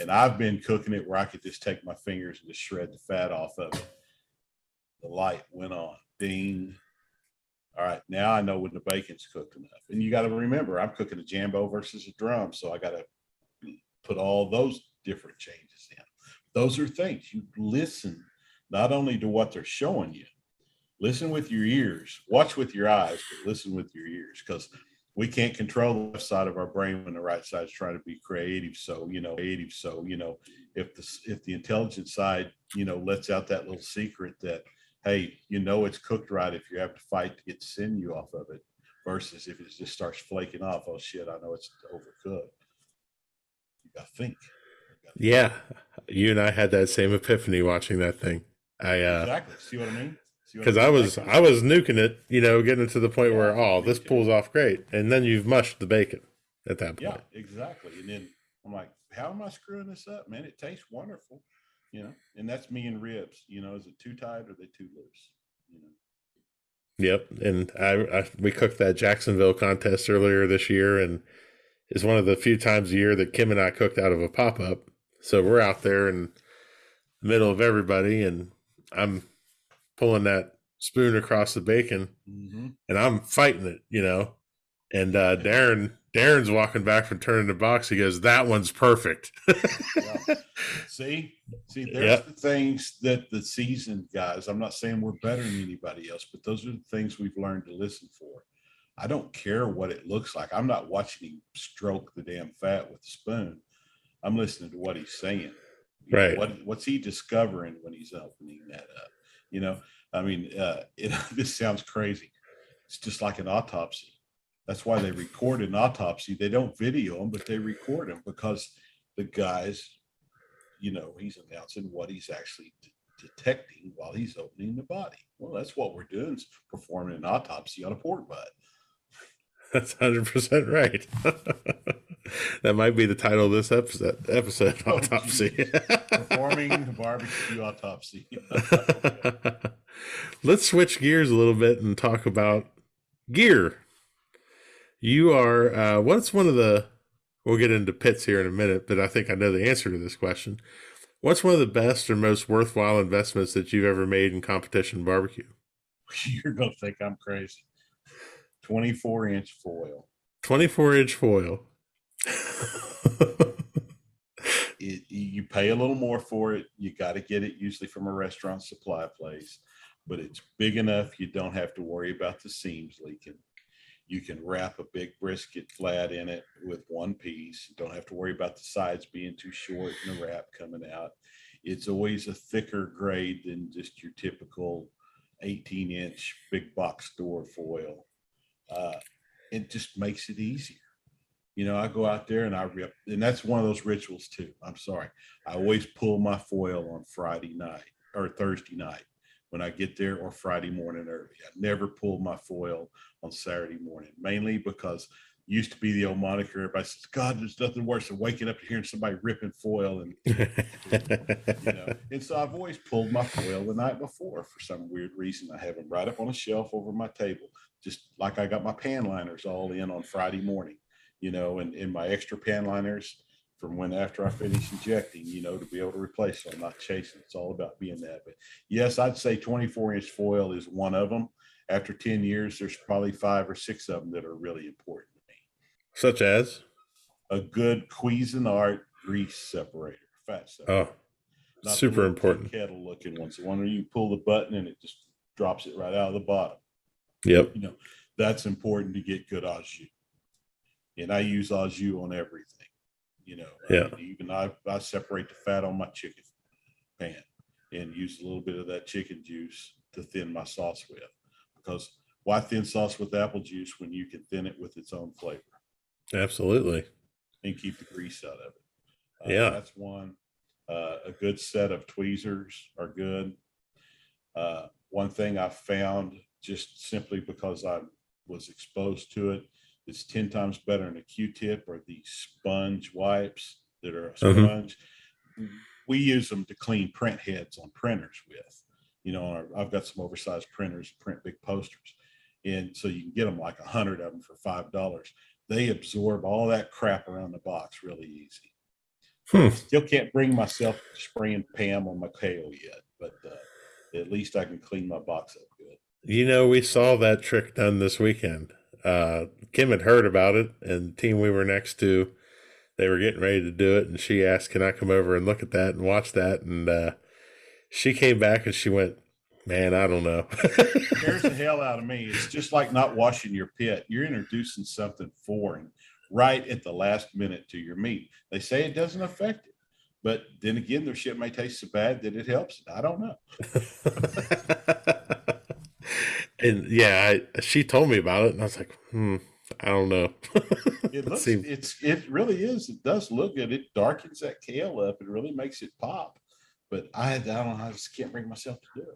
And i've been cooking it where i could just take my fingers and just shred the fat off of it. The light went on. Ding all right now i know when the bacon's cooked enough and you got to remember i'm cooking a jambo versus a drum so i got to put all those different changes in. Those are things you listen not only to what they're showing you, listen with your ears, watch with your eyes, but listen with your ears because we can't control the left side of our brain when the right side is trying to be creative. So, you know, creative. So, you know, if the if the intelligent side, you know, lets out that little secret that, hey, you know it's cooked right if you have to fight to get sinew off of it, versus if it just starts flaking off, oh shit, I know it's overcooked. I think. Yeah, you and I had that same epiphany watching that thing. I uh, exactly see what I mean. Because I, was I was nuking it, you know, getting to the point yeah, where oh this pulls off great, and then you've mushed the bacon at that point. Yeah, exactly. And then I'm like, how am I screwing this up, man? It tastes wonderful, you know. And that's me and ribs. You know, is it too tight or they too loose? You know. Yep, and I, I we cooked that Jacksonville contest earlier this year, and it's one of the few times a year that Kim and I cooked out of a pop up. So we're out there in the middle of everybody, and I'm pulling that spoon across the bacon, mm-hmm. and I'm fighting it, you know. And uh, Darren, Darren's walking back from turning the box. He goes, "That one's perfect." yeah. See, see, there's yep. the things that the seasoned guys. I'm not saying we're better than anybody else, but those are the things we've learned to listen for. I don't care what it looks like. I'm not watching him stroke the damn fat with a spoon. I'm listening to what he's saying. You right. Know, what what's he discovering when he's opening that up? You know, I mean, uh, it, this sounds crazy. It's just like an autopsy. That's why they record an autopsy. They don't video them, but they record them because the guys, you know, he's announcing what he's actually d- detecting while he's opening the body. Well, that's what we're doing is performing an autopsy on a pork butt. That's hundred percent right. that might be the title of this episode. Episode oh, autopsy. Performing barbecue autopsy. Let's switch gears a little bit and talk about gear. You are uh, what's one of the we'll get into pits here in a minute, but I think I know the answer to this question. What's one of the best or most worthwhile investments that you've ever made in competition barbecue? You're gonna think I'm crazy. 24 inch foil. 24 inch foil. it, you pay a little more for it. You got to get it usually from a restaurant supply place, but it's big enough you don't have to worry about the seams leaking. You can wrap a big brisket flat in it with one piece. You don't have to worry about the sides being too short and the wrap coming out. It's always a thicker grade than just your typical 18 inch big box store foil. Uh, it just makes it easier. You know, I go out there and I rip, and that's one of those rituals too. I'm sorry. I always pull my foil on Friday night or Thursday night when I get there or Friday morning early. I never pull my foil on Saturday morning, mainly because used to be the old moniker. Everybody says, God, there's nothing worse than waking up hearing somebody ripping foil. And, you know, and so I've always pulled my foil the night before for some weird reason. I have them right up on a shelf over my table, just like I got my pan liners all in on Friday morning, you know, and, and my extra pan liners from when after I finish injecting, you know, to be able to replace them. I'm not chasing. It's all about being that. But yes, I'd say 24 inch foil is one of them. After 10 years, there's probably five or six of them that are really important to me. Such as a good Cuisinart grease separator, fat separator. Oh, Not super important. Kettle looking ones. The one where you pull the button and it just drops it right out of the bottom. Yep. You know, that's important to get good au jus. And I use au jus on everything. You know, yeah. I mean, even I, I separate the fat on my chicken pan and use a little bit of that chicken juice to thin my sauce with. Because why thin sauce with apple juice when you can thin it with its own flavor? Absolutely. And keep the grease out of it. Uh, yeah. That's one. Uh, a good set of tweezers are good. Uh, one thing I found just simply because I was exposed to it it's 10 times better than a Q-tip or the sponge wipes that are a mm-hmm. sponge. Mm-hmm. We use them to clean print heads on printers with. You know, I've got some oversized printers, print big posters. And so you can get them like a hundred of them for five dollars. They absorb all that crap around the box really easy. Hmm. Still can't bring myself to spraying Pam on my kale yet, but uh, at least I can clean my box up good. You know, we saw that trick done this weekend uh, Kim had heard about it, and the team we were next to, they were getting ready to do it, and she asked, "Can I come over and look at that and watch that?" And uh, she came back and she went, "Man, I don't know." scares the hell out of me. It's just like not washing your pit. You're introducing something foreign right at the last minute to your meat. They say it doesn't affect it. But then again, their shit may taste so bad that it helps. I don't know. and yeah, I, she told me about it, and I was like, hmm, I don't know. it looks, seems... it's, it really is. It does look good. It darkens that kale up. It really makes it pop. But I, I don't know. I just can't bring myself to do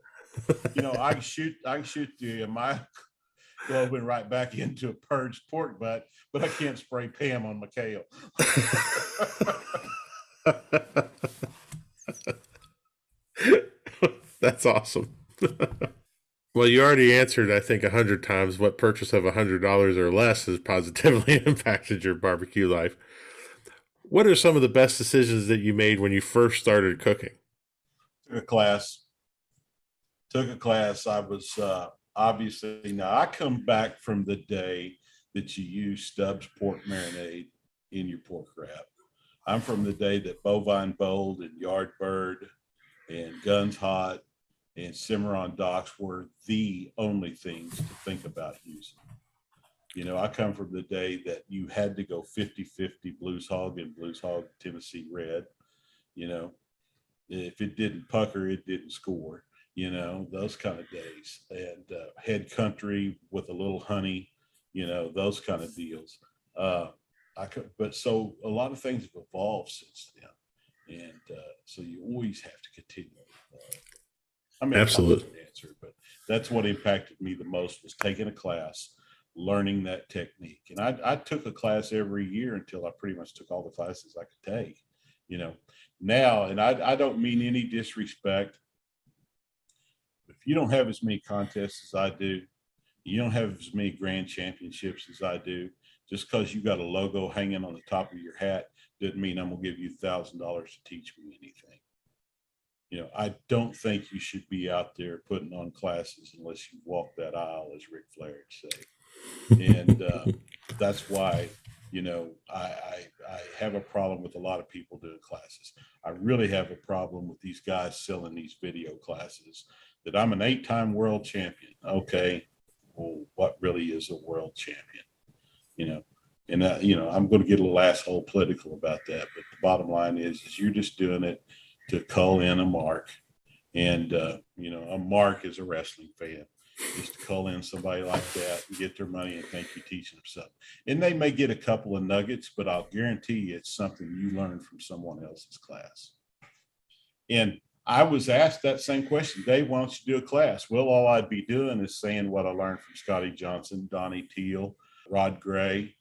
it. you know, I can shoot, I can shoot the my globin right back into a purged pork butt, but I can't spray Pam on my kale. That's awesome. Well, you already answered, I think, a hundred times what purchase of a hundred dollars or less has positively impacted your barbecue life. What are some of the best decisions that you made when you first started cooking? Took a class. Took a class. I was uh, obviously now I come back from the day that you use Stubbs pork marinade in your pork wrap. I'm from the day that bovine bold and yardbird and guns hot and Cimarron Doc's were the only things to think about using. You know, I come from the day that you had to go 50 50 Blues Hog and Blues Hog Tennessee Red. You know, if it didn't pucker, it didn't score, you know, those kind of days. And uh, head country with a little honey, you know, those kind of deals. Uh, I could, but so a lot of things have evolved since then. And uh, so you always have to continue. Uh, I mean, absolutely answer, but that's what impacted me the most was taking a class learning that technique. And I, I took a class every year until I pretty much took all the classes I could take, you know. Now, and I, I don't mean any disrespect. If you don't have as many contests as I do, you don't have as many grand championships as I do, just because you got a logo hanging on the top of your hat doesn't mean I'm gonna give you a thousand dollars to teach me anything. You know, I don't think you should be out there putting on classes unless you walk that aisle, as Ric Flair would say and uh, that's why you know I, I, I have a problem with a lot of people doing classes. I really have a problem with these guys selling these video classes. That I'm an eight-time world champion. Okay, well, what really is a world champion? You know, and uh, you know I'm going to get a little asshole political about that, but the bottom line is, is you're just doing it to call in a mark, and uh, you know a mark is a wrestling fan is to call in somebody like that and get their money and think you're teaching them something. And they may get a couple of nuggets, but I'll guarantee you it's something you learned from someone else's class. And I was asked that same question, Dave, why don't you do a class? Well, all I'd be doing is saying what I learned from Scotty Johnson, Donny Teel, Rod Gray,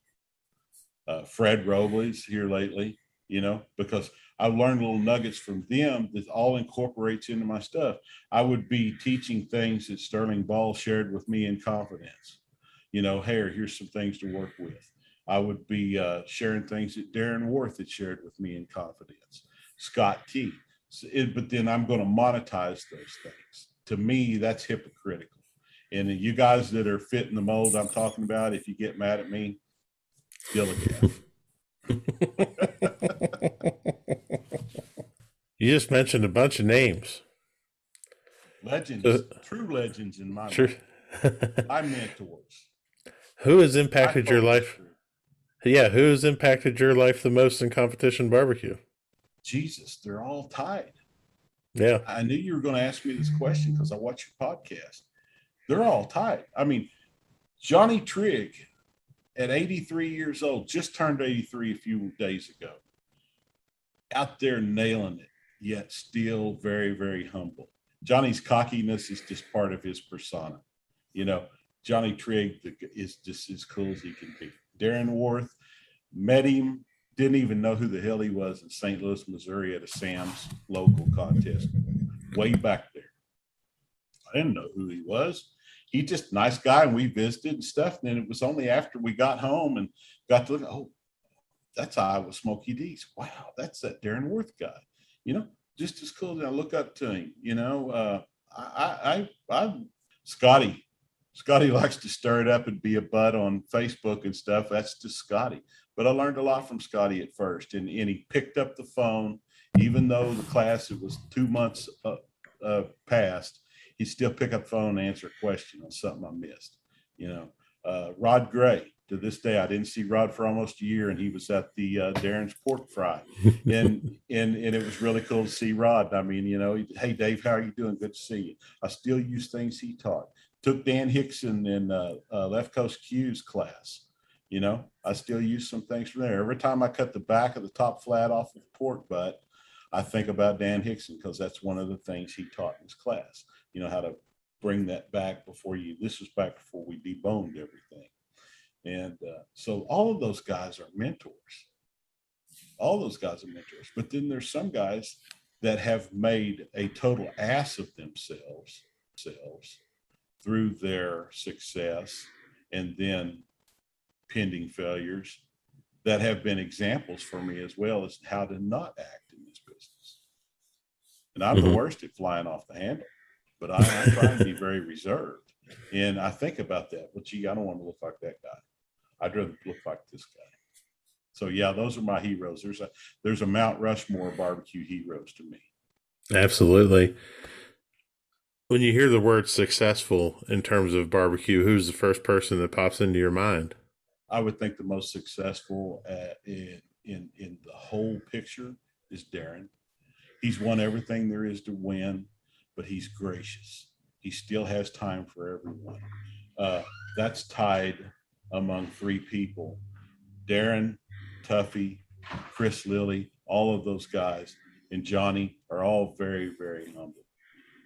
uh, Fred Robles here lately, you know, because I learned little nuggets from them that all incorporates into my stuff. I would be teaching things that Sterling Ball shared with me in confidence. You know, hey, here's some things to work with. I would be uh, sharing things that Darren Warth had shared with me in confidence. Scott T. So it, but then I'm going to monetize those things. To me, that's hypocritical. And you guys that are fitting the mold I'm talking about, if you get mad at me, deal with You just mentioned a bunch of names. Legends, uh, true legends in my true. my mentors. Who has impacted your life? Yeah, who has impacted your life the most in competition barbecue? Jesus, they're all tied. Yeah. I knew you were going to ask me this question because I watch your podcast. They're all tied. I mean, Johnny Trigg at 83 years old, just turned 83 a few days ago, out there nailing it yet still very, very humble. Johnny's cockiness is just part of his persona. You know, Johnny Trigg is just as cool as he can be. Darren Warth met him, didn't even know who the hell he was in St. Louis, Missouri at a Sam's local contest way back there. I didn't know who he was. He just nice guy, and we visited and stuff. And then it was only after we got home and got to look. Oh, that's Iowa Smokey D's. Wow, that's that Darren Warth guy you know, just as cool. I look up to him. You know, uh, I, I, I, Scotty, Scotty likes to stir it up and be a butt on Facebook and stuff. That's just Scotty. But I learned a lot from Scotty at first, and, and he picked up the phone, even though the class it was two months uh, uh, past. He still pick up phone and answer a question on something I missed. You know, uh, Rod Gray, to this day, I didn't see Rod for almost a year, and he was at the uh, Darren's Pork Fry, and and and it was really cool to see Rod. I mean, you know, hey Dave, how are you doing? Good to see you. I still use things he taught. Took Dan Hixon in uh, uh, Left Coast Q's class. You know, I still use some things from there. Every time I cut the back of the top flat off of the pork butt, I think about Dan Hixon because that's one of the things he taught in his class. You know how to bring that back before you. This was back before we deboned everything and uh, so all of those guys are mentors. All those guys are mentors. But then there's some guys that have made a total ass of themselves, themselves through their success and then pending failures that have been examples for me as well as how to not act in this business. And I'm mm-hmm. the worst at flying off the handle, but I, I try to be very reserved. And I think about that. Well, gee, I don't want to look like that guy. I'd rather look like this guy. So yeah, those are my heroes. There's a there's a Mount Rushmore barbecue heroes to me. Absolutely. When you hear the word successful in terms of barbecue, who's the first person that pops into your mind? I would think the most successful at, in in in the whole picture is Darren. He's won everything there is to win, but he's gracious. He still has time for everyone. Uh, that's tied among three people Darren, Tuffy, Chris Lilly, all of those guys, and Johnny are all very, very humble.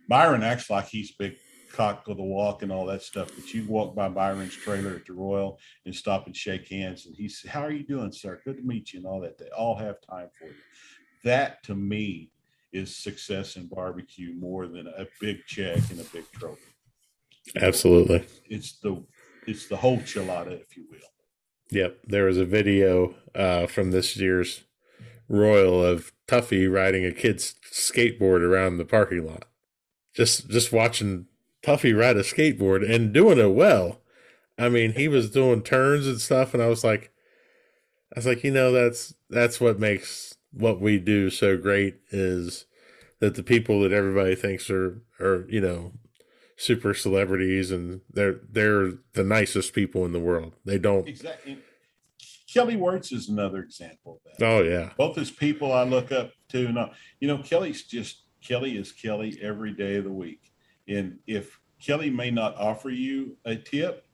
Myron acts like he's big cock of the walk and all that stuff. But you walk by Myron's trailer at the Royal and stop and shake hands, and he says, "How are you doing, sir? Good to meet you," and all that. They all have time for you. That to me is success in barbecue more than a big check and a big trophy. Absolutely, it's the it's the whole chilada, if you will. Yep, there was a video uh, from this year's Royal of Tuffy riding a kid's skateboard around the parking lot. Just just watching Tuffy ride a skateboard and doing it well. I mean, he was doing turns and stuff, and I was like, I was like, you know, that's that's what makes what we do so great is that the people that everybody thinks are are you know super celebrities and they're they're the nicest people in the world. They don't exactly. Kelly Wirtz is another example of that. Oh yeah, both as people I look up to. No, you know, Kelly's just Kelly is Kelly every day of the week. And if Kelly may not offer you a tip,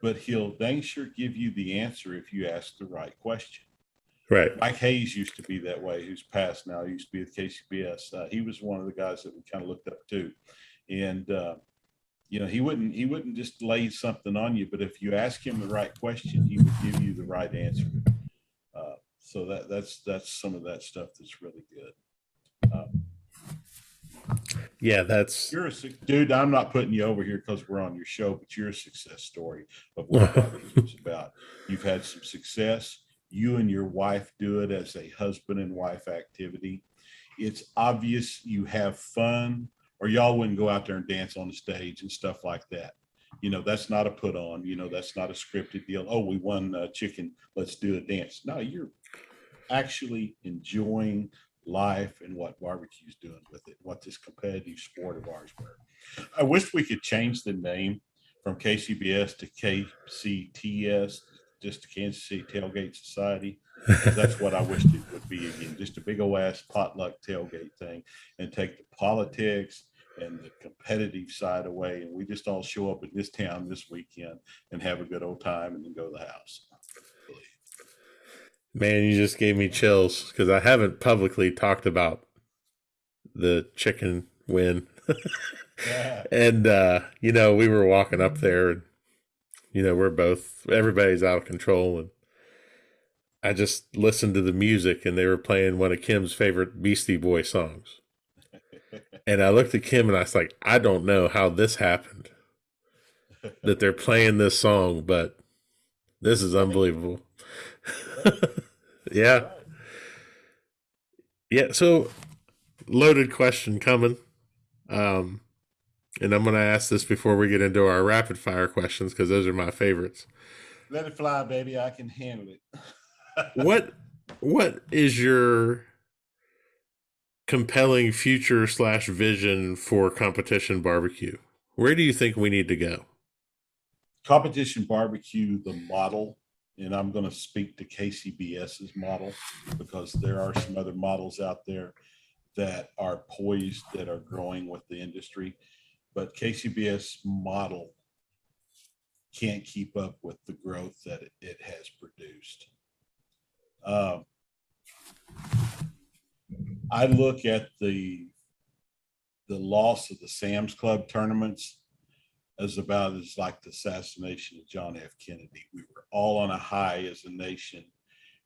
but he'll dang sure give you the answer if you ask the right question. Right. Mike Hayes used to be that way, who's passed now. He used to be with KCBS. Uh, he was one of the guys that we kind of looked up to. And, uh, you know, he wouldn't he wouldn't just lay something on you, but if you ask him the right question, he would give you the right answer. Uh, so that that's that's some of that stuff that's really good. Um, yeah, that's you're a dude. I'm not putting you over here because we're on your show, but you're a success story of what it's about. You've had some success. You and your wife do it as a husband and wife activity. It's obvious you have fun, or y'all wouldn't go out there and dance on the stage and stuff like that. You know, that's not a put on. You know, that's not a scripted deal. Oh, we won uh, chicken. Let's do a dance. No, you're actually enjoying life and what barbecue's doing with it, what this competitive sport of ours were. I wish we could change the name from KCBS to KCTS, just to Kansas City Tailgate Society. That's what I wished it would be again, just a big old ass potluck tailgate thing and take the politics and the competitive side away. And we just all show up in this town this weekend and have a good old time and then go to the house. Man, you just gave me chills because I haven't publicly talked about the chicken win. yeah. And uh, you know, we were walking up there and you know, we're both everybody's out of control and I just listened to the music and they were playing one of Kim's favorite Beastie Boy songs. And I looked at Kim and I was like, I don't know how this happened. that they're playing this song, but this is unbelievable. yeah. Yeah. So, loaded question coming. Um, and I'm going to ask this before we get into our rapid fire questions because those are my favorites. Let it fly, baby. I can handle it. what What is your compelling future slash vision for competition barbecue? Where do you think we need to go? Competition barbecue, the model and I'm going to speak to KCBS's model because there are some other models out there that are poised that are growing with the industry, but KCBS model can't keep up with the growth that it, has produced. Um, I look at the the loss of the Sam's Club tournaments as about as like the assassination of John F. Kennedy. We were all on a high as a nation,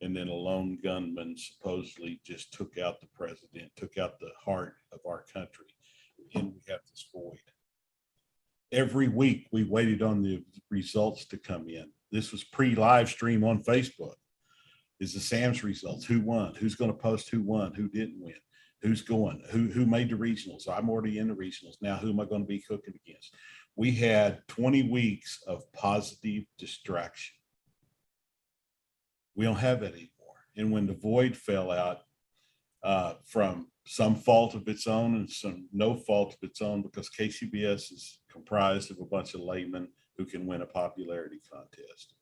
and then a lone gunman supposedly just took out the president, took out the heart of our country, and we have this void. Every week we waited on the results to come in. This was pre-live stream on Facebook. Is the Sam's results? Who won? Who's going to post who won? Who didn't win? Who's going? Who who made the regionals? I'm already in the regionals. Now who am I going to be cooking against? we had 20 weeks of positive distraction. We don't have that anymore. And when the void fell out uh, from some fault of its own and some no fault of its own, because KCBS is comprised of a bunch of laymen who can win a popularity contest.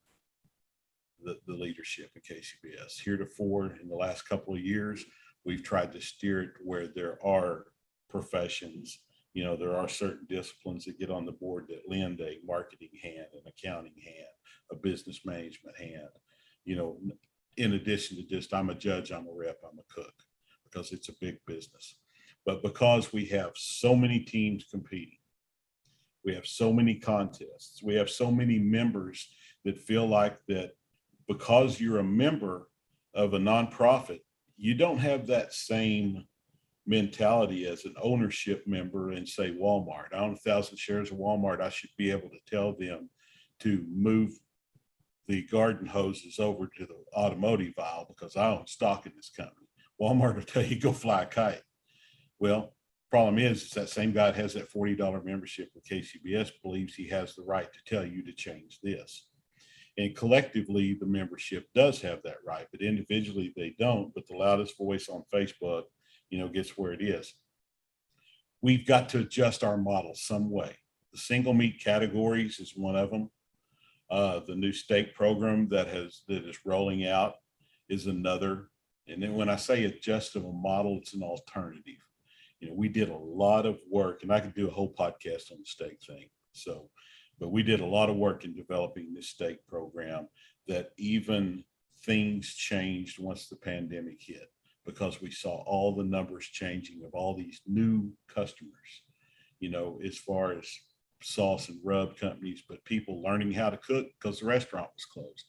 The, the leadership of KCBS. Heretofore, in the last couple of years, we've tried to steer it where there are professions you know, there are certain disciplines that get on the board that lend a marketing hand, an accounting hand, a business management hand. You know, in addition to just I'm a judge, I'm a rep, I'm a cook, because it's a big business. But because we have so many teams competing, We have so many contests. We have so many members that feel like that because you're a member of a nonprofit, you don't have that same mentality as an ownership member in say Walmart. I own a thousand shares of Walmart. I should be able to tell them to move the garden hoses over to the automotive aisle because I own stock in this company. Walmart will tell you go fly a kite. Well, problem is, is that same guy that has that $40 membership with KCBS believes he has the right to tell you to change this. And collectively, the membership does have that right, but individually they don't. But the loudest voice on Facebook, you know, gets where it is. We've got to adjust our model some way. The single meat categories is one of them. Uh, the new steak program that has that is rolling out is another. And then when I say adjust of a model, it's an alternative. You know, we did a lot of work, and I could do a whole podcast on the steak thing. So but we did a lot of work in developing this steak program that even things changed once the pandemic hit because we saw all the numbers changing of all these new customers, you know, as far as sauce and rub companies, but people learning how to cook because the restaurant was closed.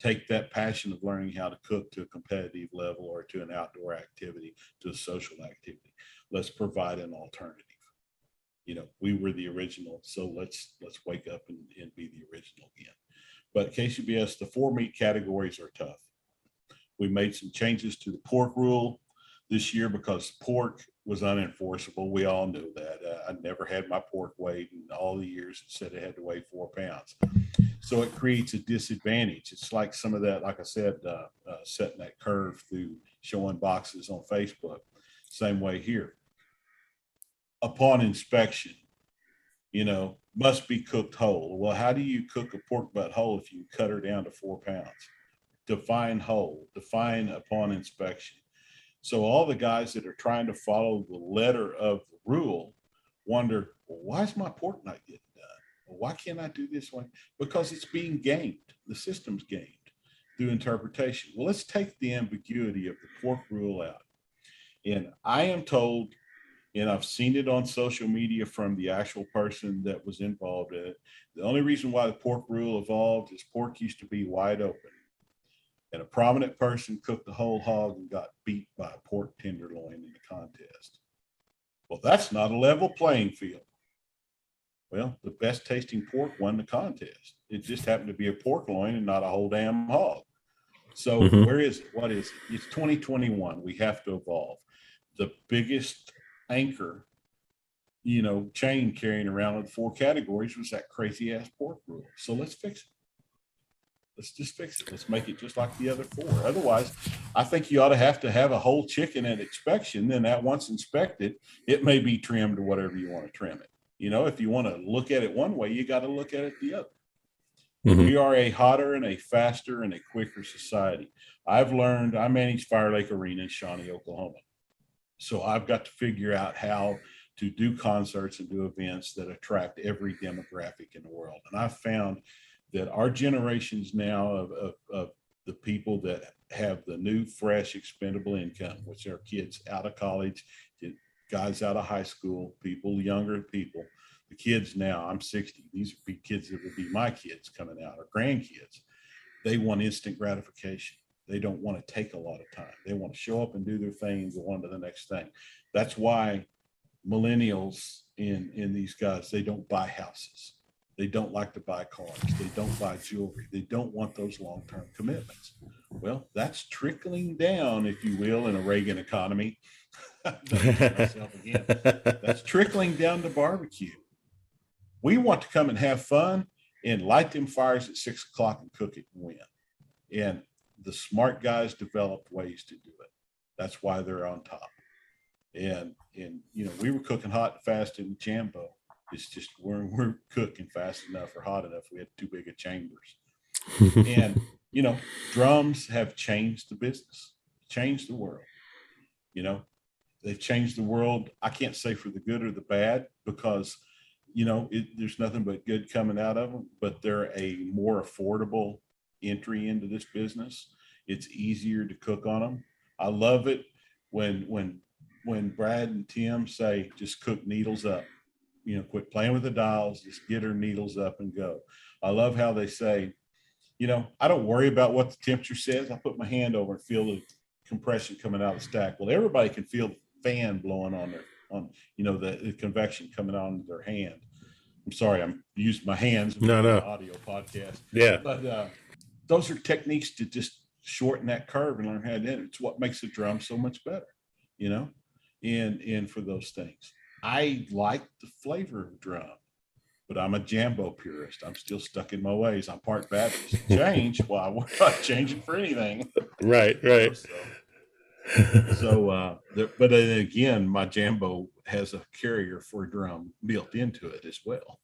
Take that passion of learning how to cook to a competitive level or to an outdoor activity, to a social activity. Let's provide an alternative you know, we were the original, so let's let's wake up and, and be the original again. But KCBS, the four meat categories are tough. We made some changes to the pork rule this year because pork was unenforceable. We all knew that. Uh, I never had my pork weighed in all the years it said it had to weigh four pounds. So it creates a disadvantage. It's like some of that, like I said, uh, uh, setting that curve through showing boxes on Facebook. Same way here upon inspection, you know, must be cooked whole. Well, how do you cook a pork butt whole if you cut her down to four pounds? Define whole, define upon inspection. So all the guys that are trying to follow the letter of the rule wonder, well, why is my pork not getting done? Why can't I do this one? Because it's being gamed. The system's gamed through interpretation. Well, let's take the ambiguity of the pork rule out. And I am told and I've seen it on social media from the actual person that was involved in it. The only reason why the pork rule evolved is pork used to be wide open, and a prominent person cooked the whole hog and got beat by a pork tenderloin in the contest. Well, that's not a level playing field. Well, the best tasting pork won the contest. It just happened to be a pork loin and not a whole damn hog. So mm-hmm. where is it? What is it? It's 2021. We have to evolve. The biggest anchor, you know, chain carrying around with four categories was that crazy ass pork rule. So let's fix it. Let's just fix it. Let's make it just like the other four. Otherwise, I think you ought to have to have a whole chicken at inspection. Then that once inspected, it may be trimmed to whatever you want to trim it. You know, if you want to look at it one way, you got to look at it the other. Mm-hmm. We are a hotter and a faster and a quicker society. I've learned, I manage Fire Lake Arena in Shawnee, Oklahoma. So I've got to figure out how to do concerts and do events that attract every demographic in the world. And I've found that our generations now of, of, of the people that have the new, fresh, expendable income, which are kids out of college, guys out of high school, people, younger people, the kids now, I'm 60, these would be kids that would be my kids coming out or grandkids. They want instant gratification. They don't want to take a lot of time. They want to show up and do their thing and go on to the next thing. That's why millennials in in these guys they don't buy houses. They don't like to buy cars. They don't buy jewelry. They don't want those long term commitments. Well, that's trickling down, if you will, in a Reagan economy. that's trickling down to barbecue. We want to come and have fun and light them fires at six o'clock and cook it and win. And the smart guys developed ways to do it. That's why they're on top. And and you know, we were cooking hot and fast in Jambo. It's just we're we're cooking fast enough or hot enough. We had too big of chambers. and you know, drums have changed the business, changed the world. You know, they've changed the world. I can't say for the good or the bad because you know it, there's nothing but good coming out of them. But they're a more affordable entry into this business. It's easier to cook on them. I love it when when when Brad and Tim say just cook needles up. you know, quit playing with the dials, just get her needles up and go. I love how they say, you know, I don't worry about what the temperature says. I put my hand over and feel the compression coming out of the stack. Well, everybody can feel the fan blowing on their on, you know, the, the convection coming on their hand. I'm sorry, I'm using my hands. No, no. Audio podcast. Yeah. But uh, those are techniques to just shorten that curve and learn how to do it. It's what makes the drum so much better, you know, and and for those things. I like the flavor of drum, but I'm a jambo purist. I'm still stuck in my ways. I'm part Baptist. Change? Why? well, I'm not changing for anything. Right, right. So, so uh, but again, my jambo has a carrier for drum built into it as well.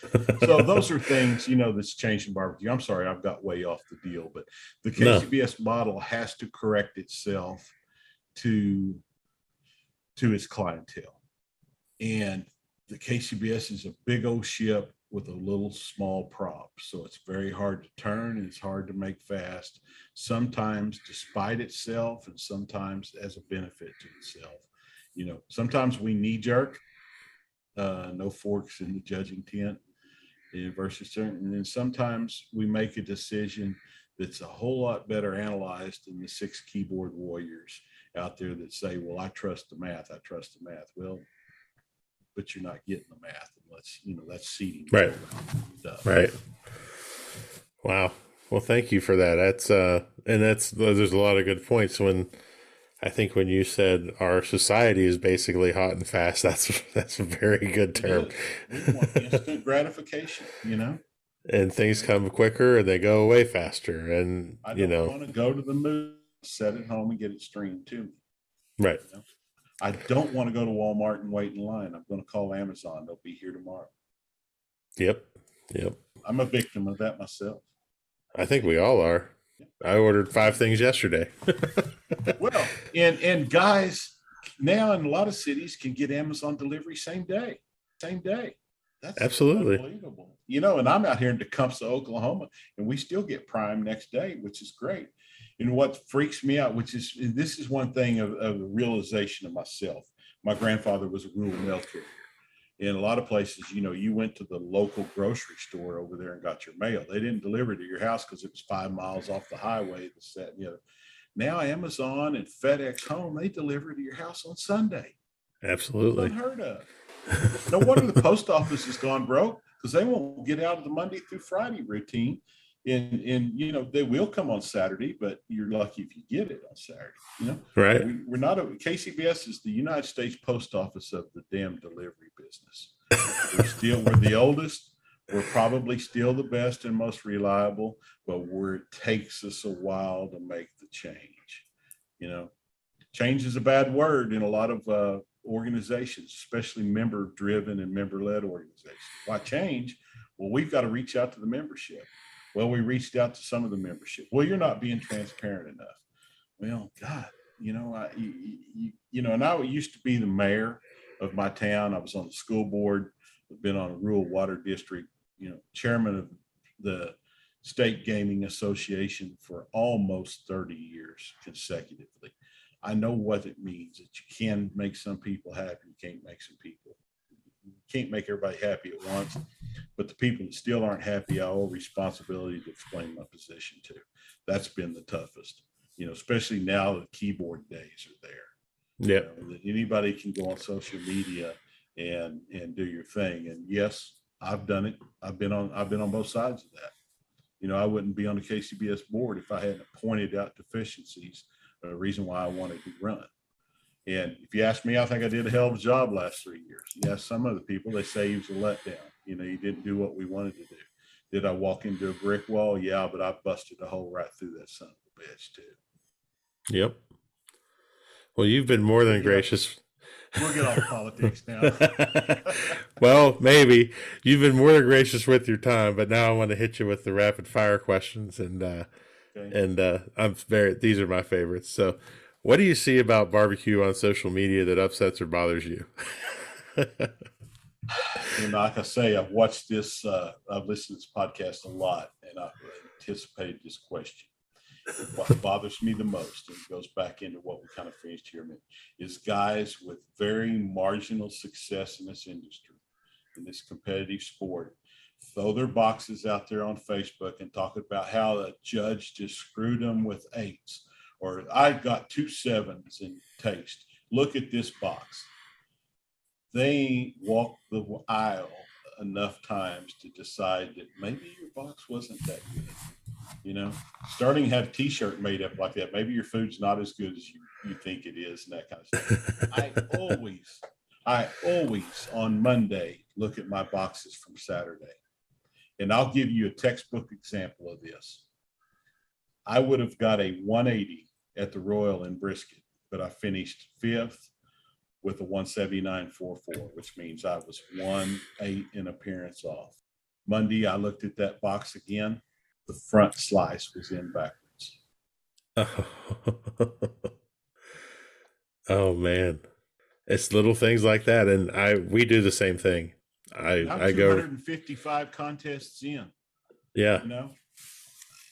so those are things you know that's changing barbecue. I'm sorry, I've got way off the deal, but the KCBS no. model has to correct itself to to its clientele, and the KCBS is a big old ship with a little small prop. So it's very hard to turn and it's hard to make fast, sometimes despite itself and sometimes as a benefit to itself. You know, sometimes we knee jerk, uh, no forks in the judging tent versus certain. And then sometimes we make a decision that's a whole lot better analyzed than the six keyboard warriors out there that say, well, I trust the math. I trust the math. Well, but you're not getting the math. And let's, you know, that's seating. Right. Stuff. Right. Wow. Well, thank you for that. That's, uh, and that's, there's a lot of good points when, I think when you said our society is basically hot and fast, that's that's a very good term. instant gratification, you know. And things come quicker and they go away faster. And you know, want to go to the moon, set it home, and get it streamed to me. Right. You know? I don't want to go to Walmart and wait in line. I'm going to call Amazon. They'll be here tomorrow. Yep. Yep. I'm a victim of that myself. I think we all are. I ordered five things yesterday. well, and and guys, now in a lot of cities can get Amazon delivery same day, same day. That's absolutely unbelievable. You know, and I'm out here in Tecumseh, Oklahoma, and we still get Prime next day, which is great. And what freaks me out, which is this is one thing of, of the realization of myself. My grandfather was a rural mail carrier. In a lot of places, you know, you went to the local grocery store over there and got your mail. They didn't deliver it to your house because it was five miles off the highway. The set, you know. Now Amazon and FedEx Home, they deliver to your house on Sunday. Absolutely. unheard of. no wonder the post office has gone broke because they won't get out of the Monday through Friday routine and and you know they will come on Saturday, but you're lucky if you get it on Saturday. You know, right? We, are not a KCBS is the United States Post Office of the damn delivery business. we're still we're the oldest. We're probably still the best and most reliable, but where it takes us a while to make the change. You know, change is a bad word in a lot of uh, organizations, especially member-driven and member-led organizations. Why change? Well, we've got to reach out to the membership well, we reached out to some of the membership. Well, you're not being transparent enough. Well, God, you know, I, you, you know, and I used to be the mayor of my town. I was on the school board, I've been on a rural water district, you know, chairman of the state gaming association for almost 30 years consecutively. I know what it means that you can make some people happy, you can't make some people can't make everybody happy at once, but the people that still aren't happy, I owe responsibility to explain my position to. That's been the toughest, you know, especially now that keyboard days are there. Yeah. You know, anybody can go on social media and and do your thing. And yes, I've done it. I've been on I've been on both sides of that. You know, I wouldn't be on the KCBS board if I hadn't pointed out deficiencies, a reason why I wanted to run. And if you ask me, I think I did a hell of a job last three years. Yes, some other people, they say he was a letdown. You know, he didn't do what we wanted to do. Did I walk into a brick wall? Yeah, but I busted a hole right through that son of a bitch too. Yep. Well, you've been more than gracious. We'll get off politics now. well, maybe you've been more than gracious with your time, but now I want to hit you with the rapid fire questions, and uh, okay. and uh, I'm very. These are my favorites. So, what do you see about barbecue on social media that upsets or bothers you? and like I say, I've watched this, uh, I've listened to this podcast a lot, and I've anticipated this question. What bothers me the most, and goes back into what we kind of finished here, is guys with very marginal success in this industry in this competitive sport throw their boxes out there on Facebook and talk about how the judge just screwed them with eights, or I've got two sevens in taste. Look at this box. They walked the aisle enough times to decide that maybe your box wasn't that good. You know, starting to have T-shirt made up like that. Maybe your food's not as good as you, you think it is and that kind of stuff. I always, I always on Monday look at my boxes from Saturday. And I'll give you a textbook example of this. I would have got a 180 at the Royal in Brisket, but I finished fifth with a 179.44, which means I was one eight in appearance off. Monday, I looked at that box again. The front slice was in backwards. oh man, it's little things like that, and I we do the same thing. I I'm I go 255 contests in. yeah You know,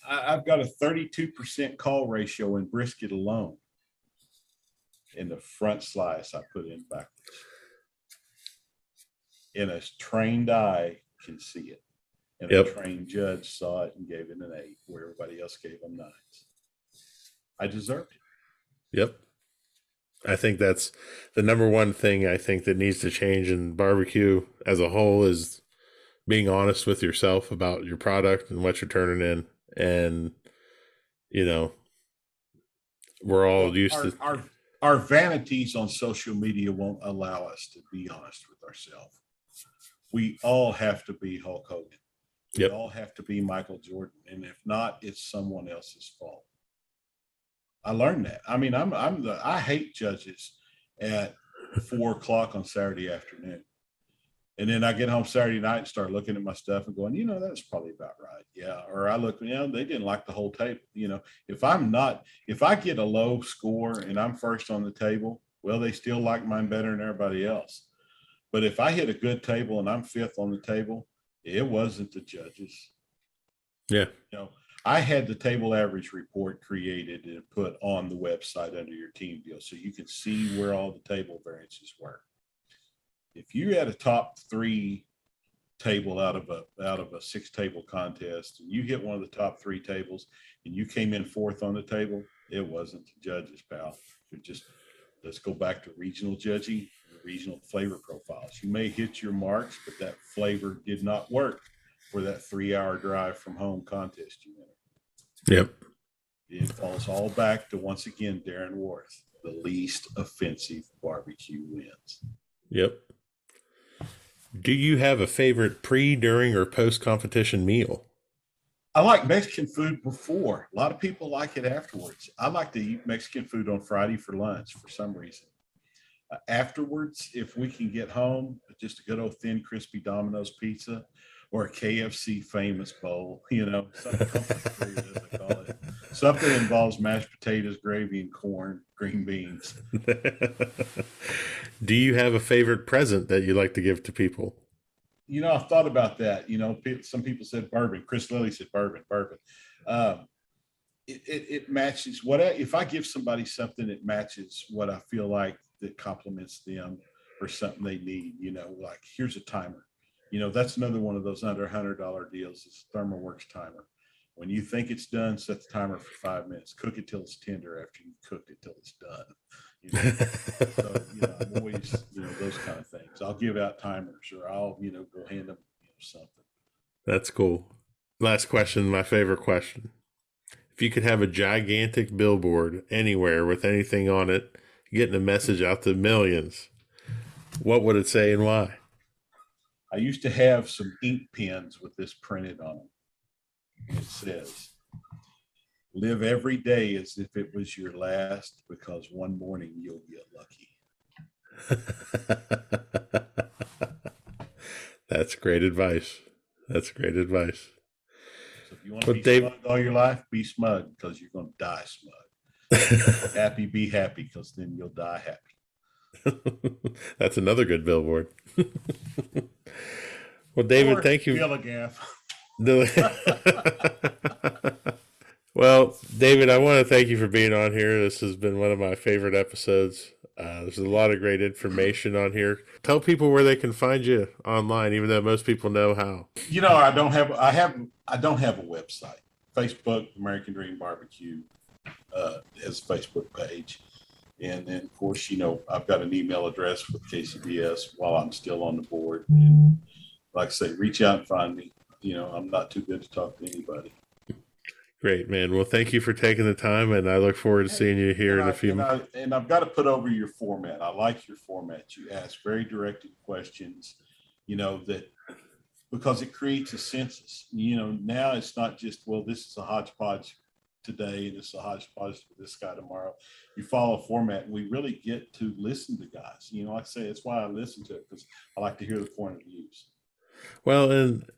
I, I've got a 32% call ratio in brisket alone. In the front slice, I put in backwards. And a trained eye can see it. And Yep. a trained judge saw it and gave it an eight, where everybody else gave them nines. I deserved it. Yep. I think that's the number one thing I think that needs to change in barbecue as a whole is being honest with yourself about your product and what you're turning in. And, you know, we're all used our, to, our our vanities on social media won't allow us to be honest with ourselves. We all have to be Hulk Hogan. We Yep. all have to be Michael Jordan, and if not, it's someone else's fault. I learned that. I mean, I'm I'm the I hate judges at four o'clock on Saturday afternoon. And then I get home Saturday night and start looking at my stuff and going, you know, that's probably about right. Yeah. Or I look, you know, they didn't like the whole table. You know, if I'm not, if I get a low score and I'm first on the table, well, they still like mine better than everybody else. But if I hit a good table and I'm fifth on the table, it wasn't the judges. yeah. You know, I had the table average report created and put on the website under your team deal so you can see where all the table variances were. If you had a top three table out of a out of a six table contest and you hit one of the top three tables and you came in fourth on the table, it wasn't the judges, pal. It just let's go back to regional judging, regional flavor profiles. You may hit your marks, but that flavor did not work for that three hour drive from home contest you entered. Yep. It falls all back to once again Darren Warth. The least offensive barbecue wins. Yep. Do you have a favorite pre, during, or post competition meal? I like Mexican food before. A lot of people like it afterwards. I like to eat Mexican food on Friday for lunch for some reason. Uh, afterwards, if we can get home, just a good old thin, crispy Domino's pizza or a KFC famous bowl, you know, something, comfort food, as I call it. something that involves mashed potatoes, gravy, and corn, green beans. Do you have a favorite present that you like to give to people? you know, I've thought about that. You know, some people said bourbon. Chris Lilly said bourbon, bourbon. Um, it, it, it matches what I, if I give somebody something that matches what I feel like that complements them or something they need. You know, like here's a timer. You know, that's another one of those under hundred dollar deals. Is ThermoWorks timer. When you think it's done, set the timer for five minutes. Cook it till it's tender. After you cooked it till it's done. You know, so, you know, always, you know, those kind of things. I'll give out timers or I'll, you know, go hand them you know, something. That's cool. Last question, my favorite question. If you could have a gigantic billboard anywhere with anything on it, getting a message out to millions, what would it say and why? I used to have some ink pens with this printed on them. It says, live every day as if it was your last because one morning you'll get lucky. That's great advice. That's great advice. So if you want to But be Dave- smug all your life, be smug because you're going to die smug. happy, be happy because then you'll die happy. That's another good billboard. well, David, Or thank you. Feel a gaff. well, David, I want to thank you for being on here. This has been one of my favorite episodes. Uh, there's a lot of great information on here. Tell people where they can find you online, even though most people know how. You know, I don't have I have I don't have a website. Facebook American Dream Barbecue uh, has a Facebook page, and then of course you know I've got an email address with KCBS while I'm still on the board. Mm-hmm. And like I say, reach out and find me. You know, I'm not too good to talk to anybody. Great, man. Well, thank you for taking the time, and I look forward to seeing you here and in I, a few minutes. And I've got to put over your format. I like your format. You ask very directed questions, you know, that because it creates a census. You know, now it's not just, well, this is a hodgepodge today, this is a hodgepodge for this guy tomorrow. You follow a format, and we really get to listen to guys. You know, like I say, that's why I listen to it because I like to hear the point of views. Well, and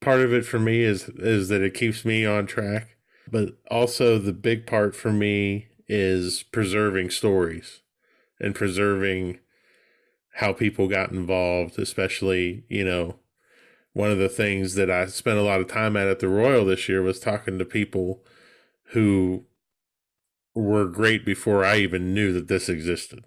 part of it for me is is that it keeps me on track, but also the big part for me is preserving stories and preserving how people got involved, especially, you know, one of the things that I spent a lot of time at at the Royal this year was talking to people who were great before I even knew that this existed.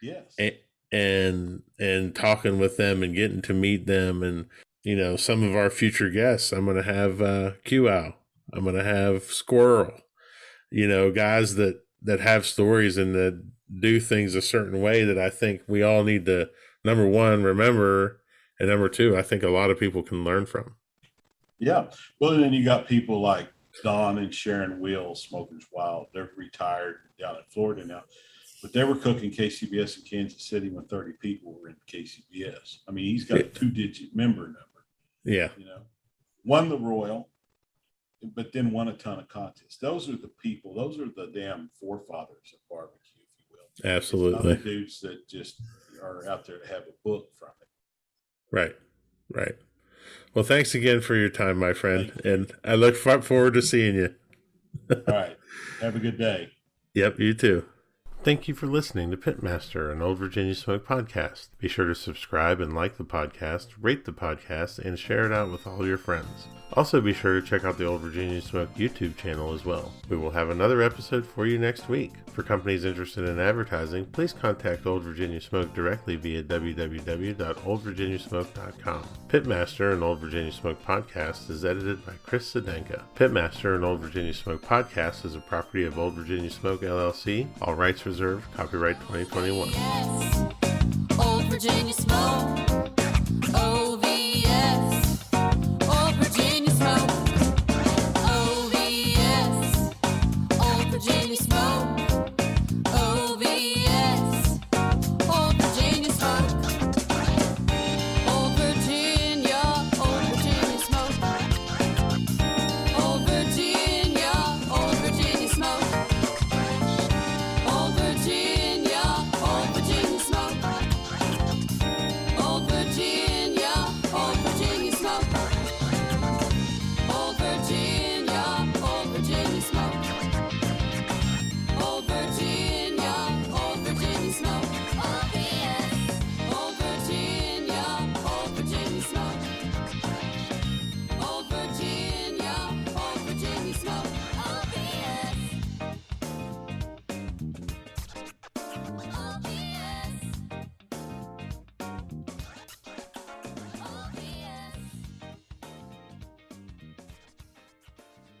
Yes. And and, and talking with them and getting to meet them and you know, some of our future guests. I'm going to have uh, QOw. I'm going to have Squirrel. You know, guys that that have stories and that do things a certain way that I think we all need to number one remember, and number two, I think a lot of people can learn from. Yeah. Well, then you got people like Don and Sharon Will, Smokers Wild. They're retired down in Florida now, but they were cooking KCBS in Kansas City when 30 people were in KCBS. I mean, he's got a two digit member number. Yeah. You know, won the Royal, but then won a ton of contests. Those are the people, those are the damn forefathers of barbecue, if you will. Absolutely. dudes that just are out there to have a book from it. Right. Right. Well, thanks again for your time, my friend. And I look forward to seeing you. All right. Have a good day. Yep, you too. Thank you for listening to Pitmaster, an Old Virginia Smoke podcast. Be sure to subscribe and like the podcast, rate the podcast, and share it out with all your friends. Also, be sure to check out the Old Virginia Smoke YouTube channel as well. We will have another episode for you next week. For companies interested in advertising, please contact Old Virginia Smoke directly via www.oldvirginiasmoke.com. Pitmaster, an Old Virginia Smoke podcast, is edited by Chris Sedenka. Pitmaster, an Old Virginia Smoke podcast, is a property of Old Virginia Smoke LLC. All rights reserved. Copyright 2021. Yes.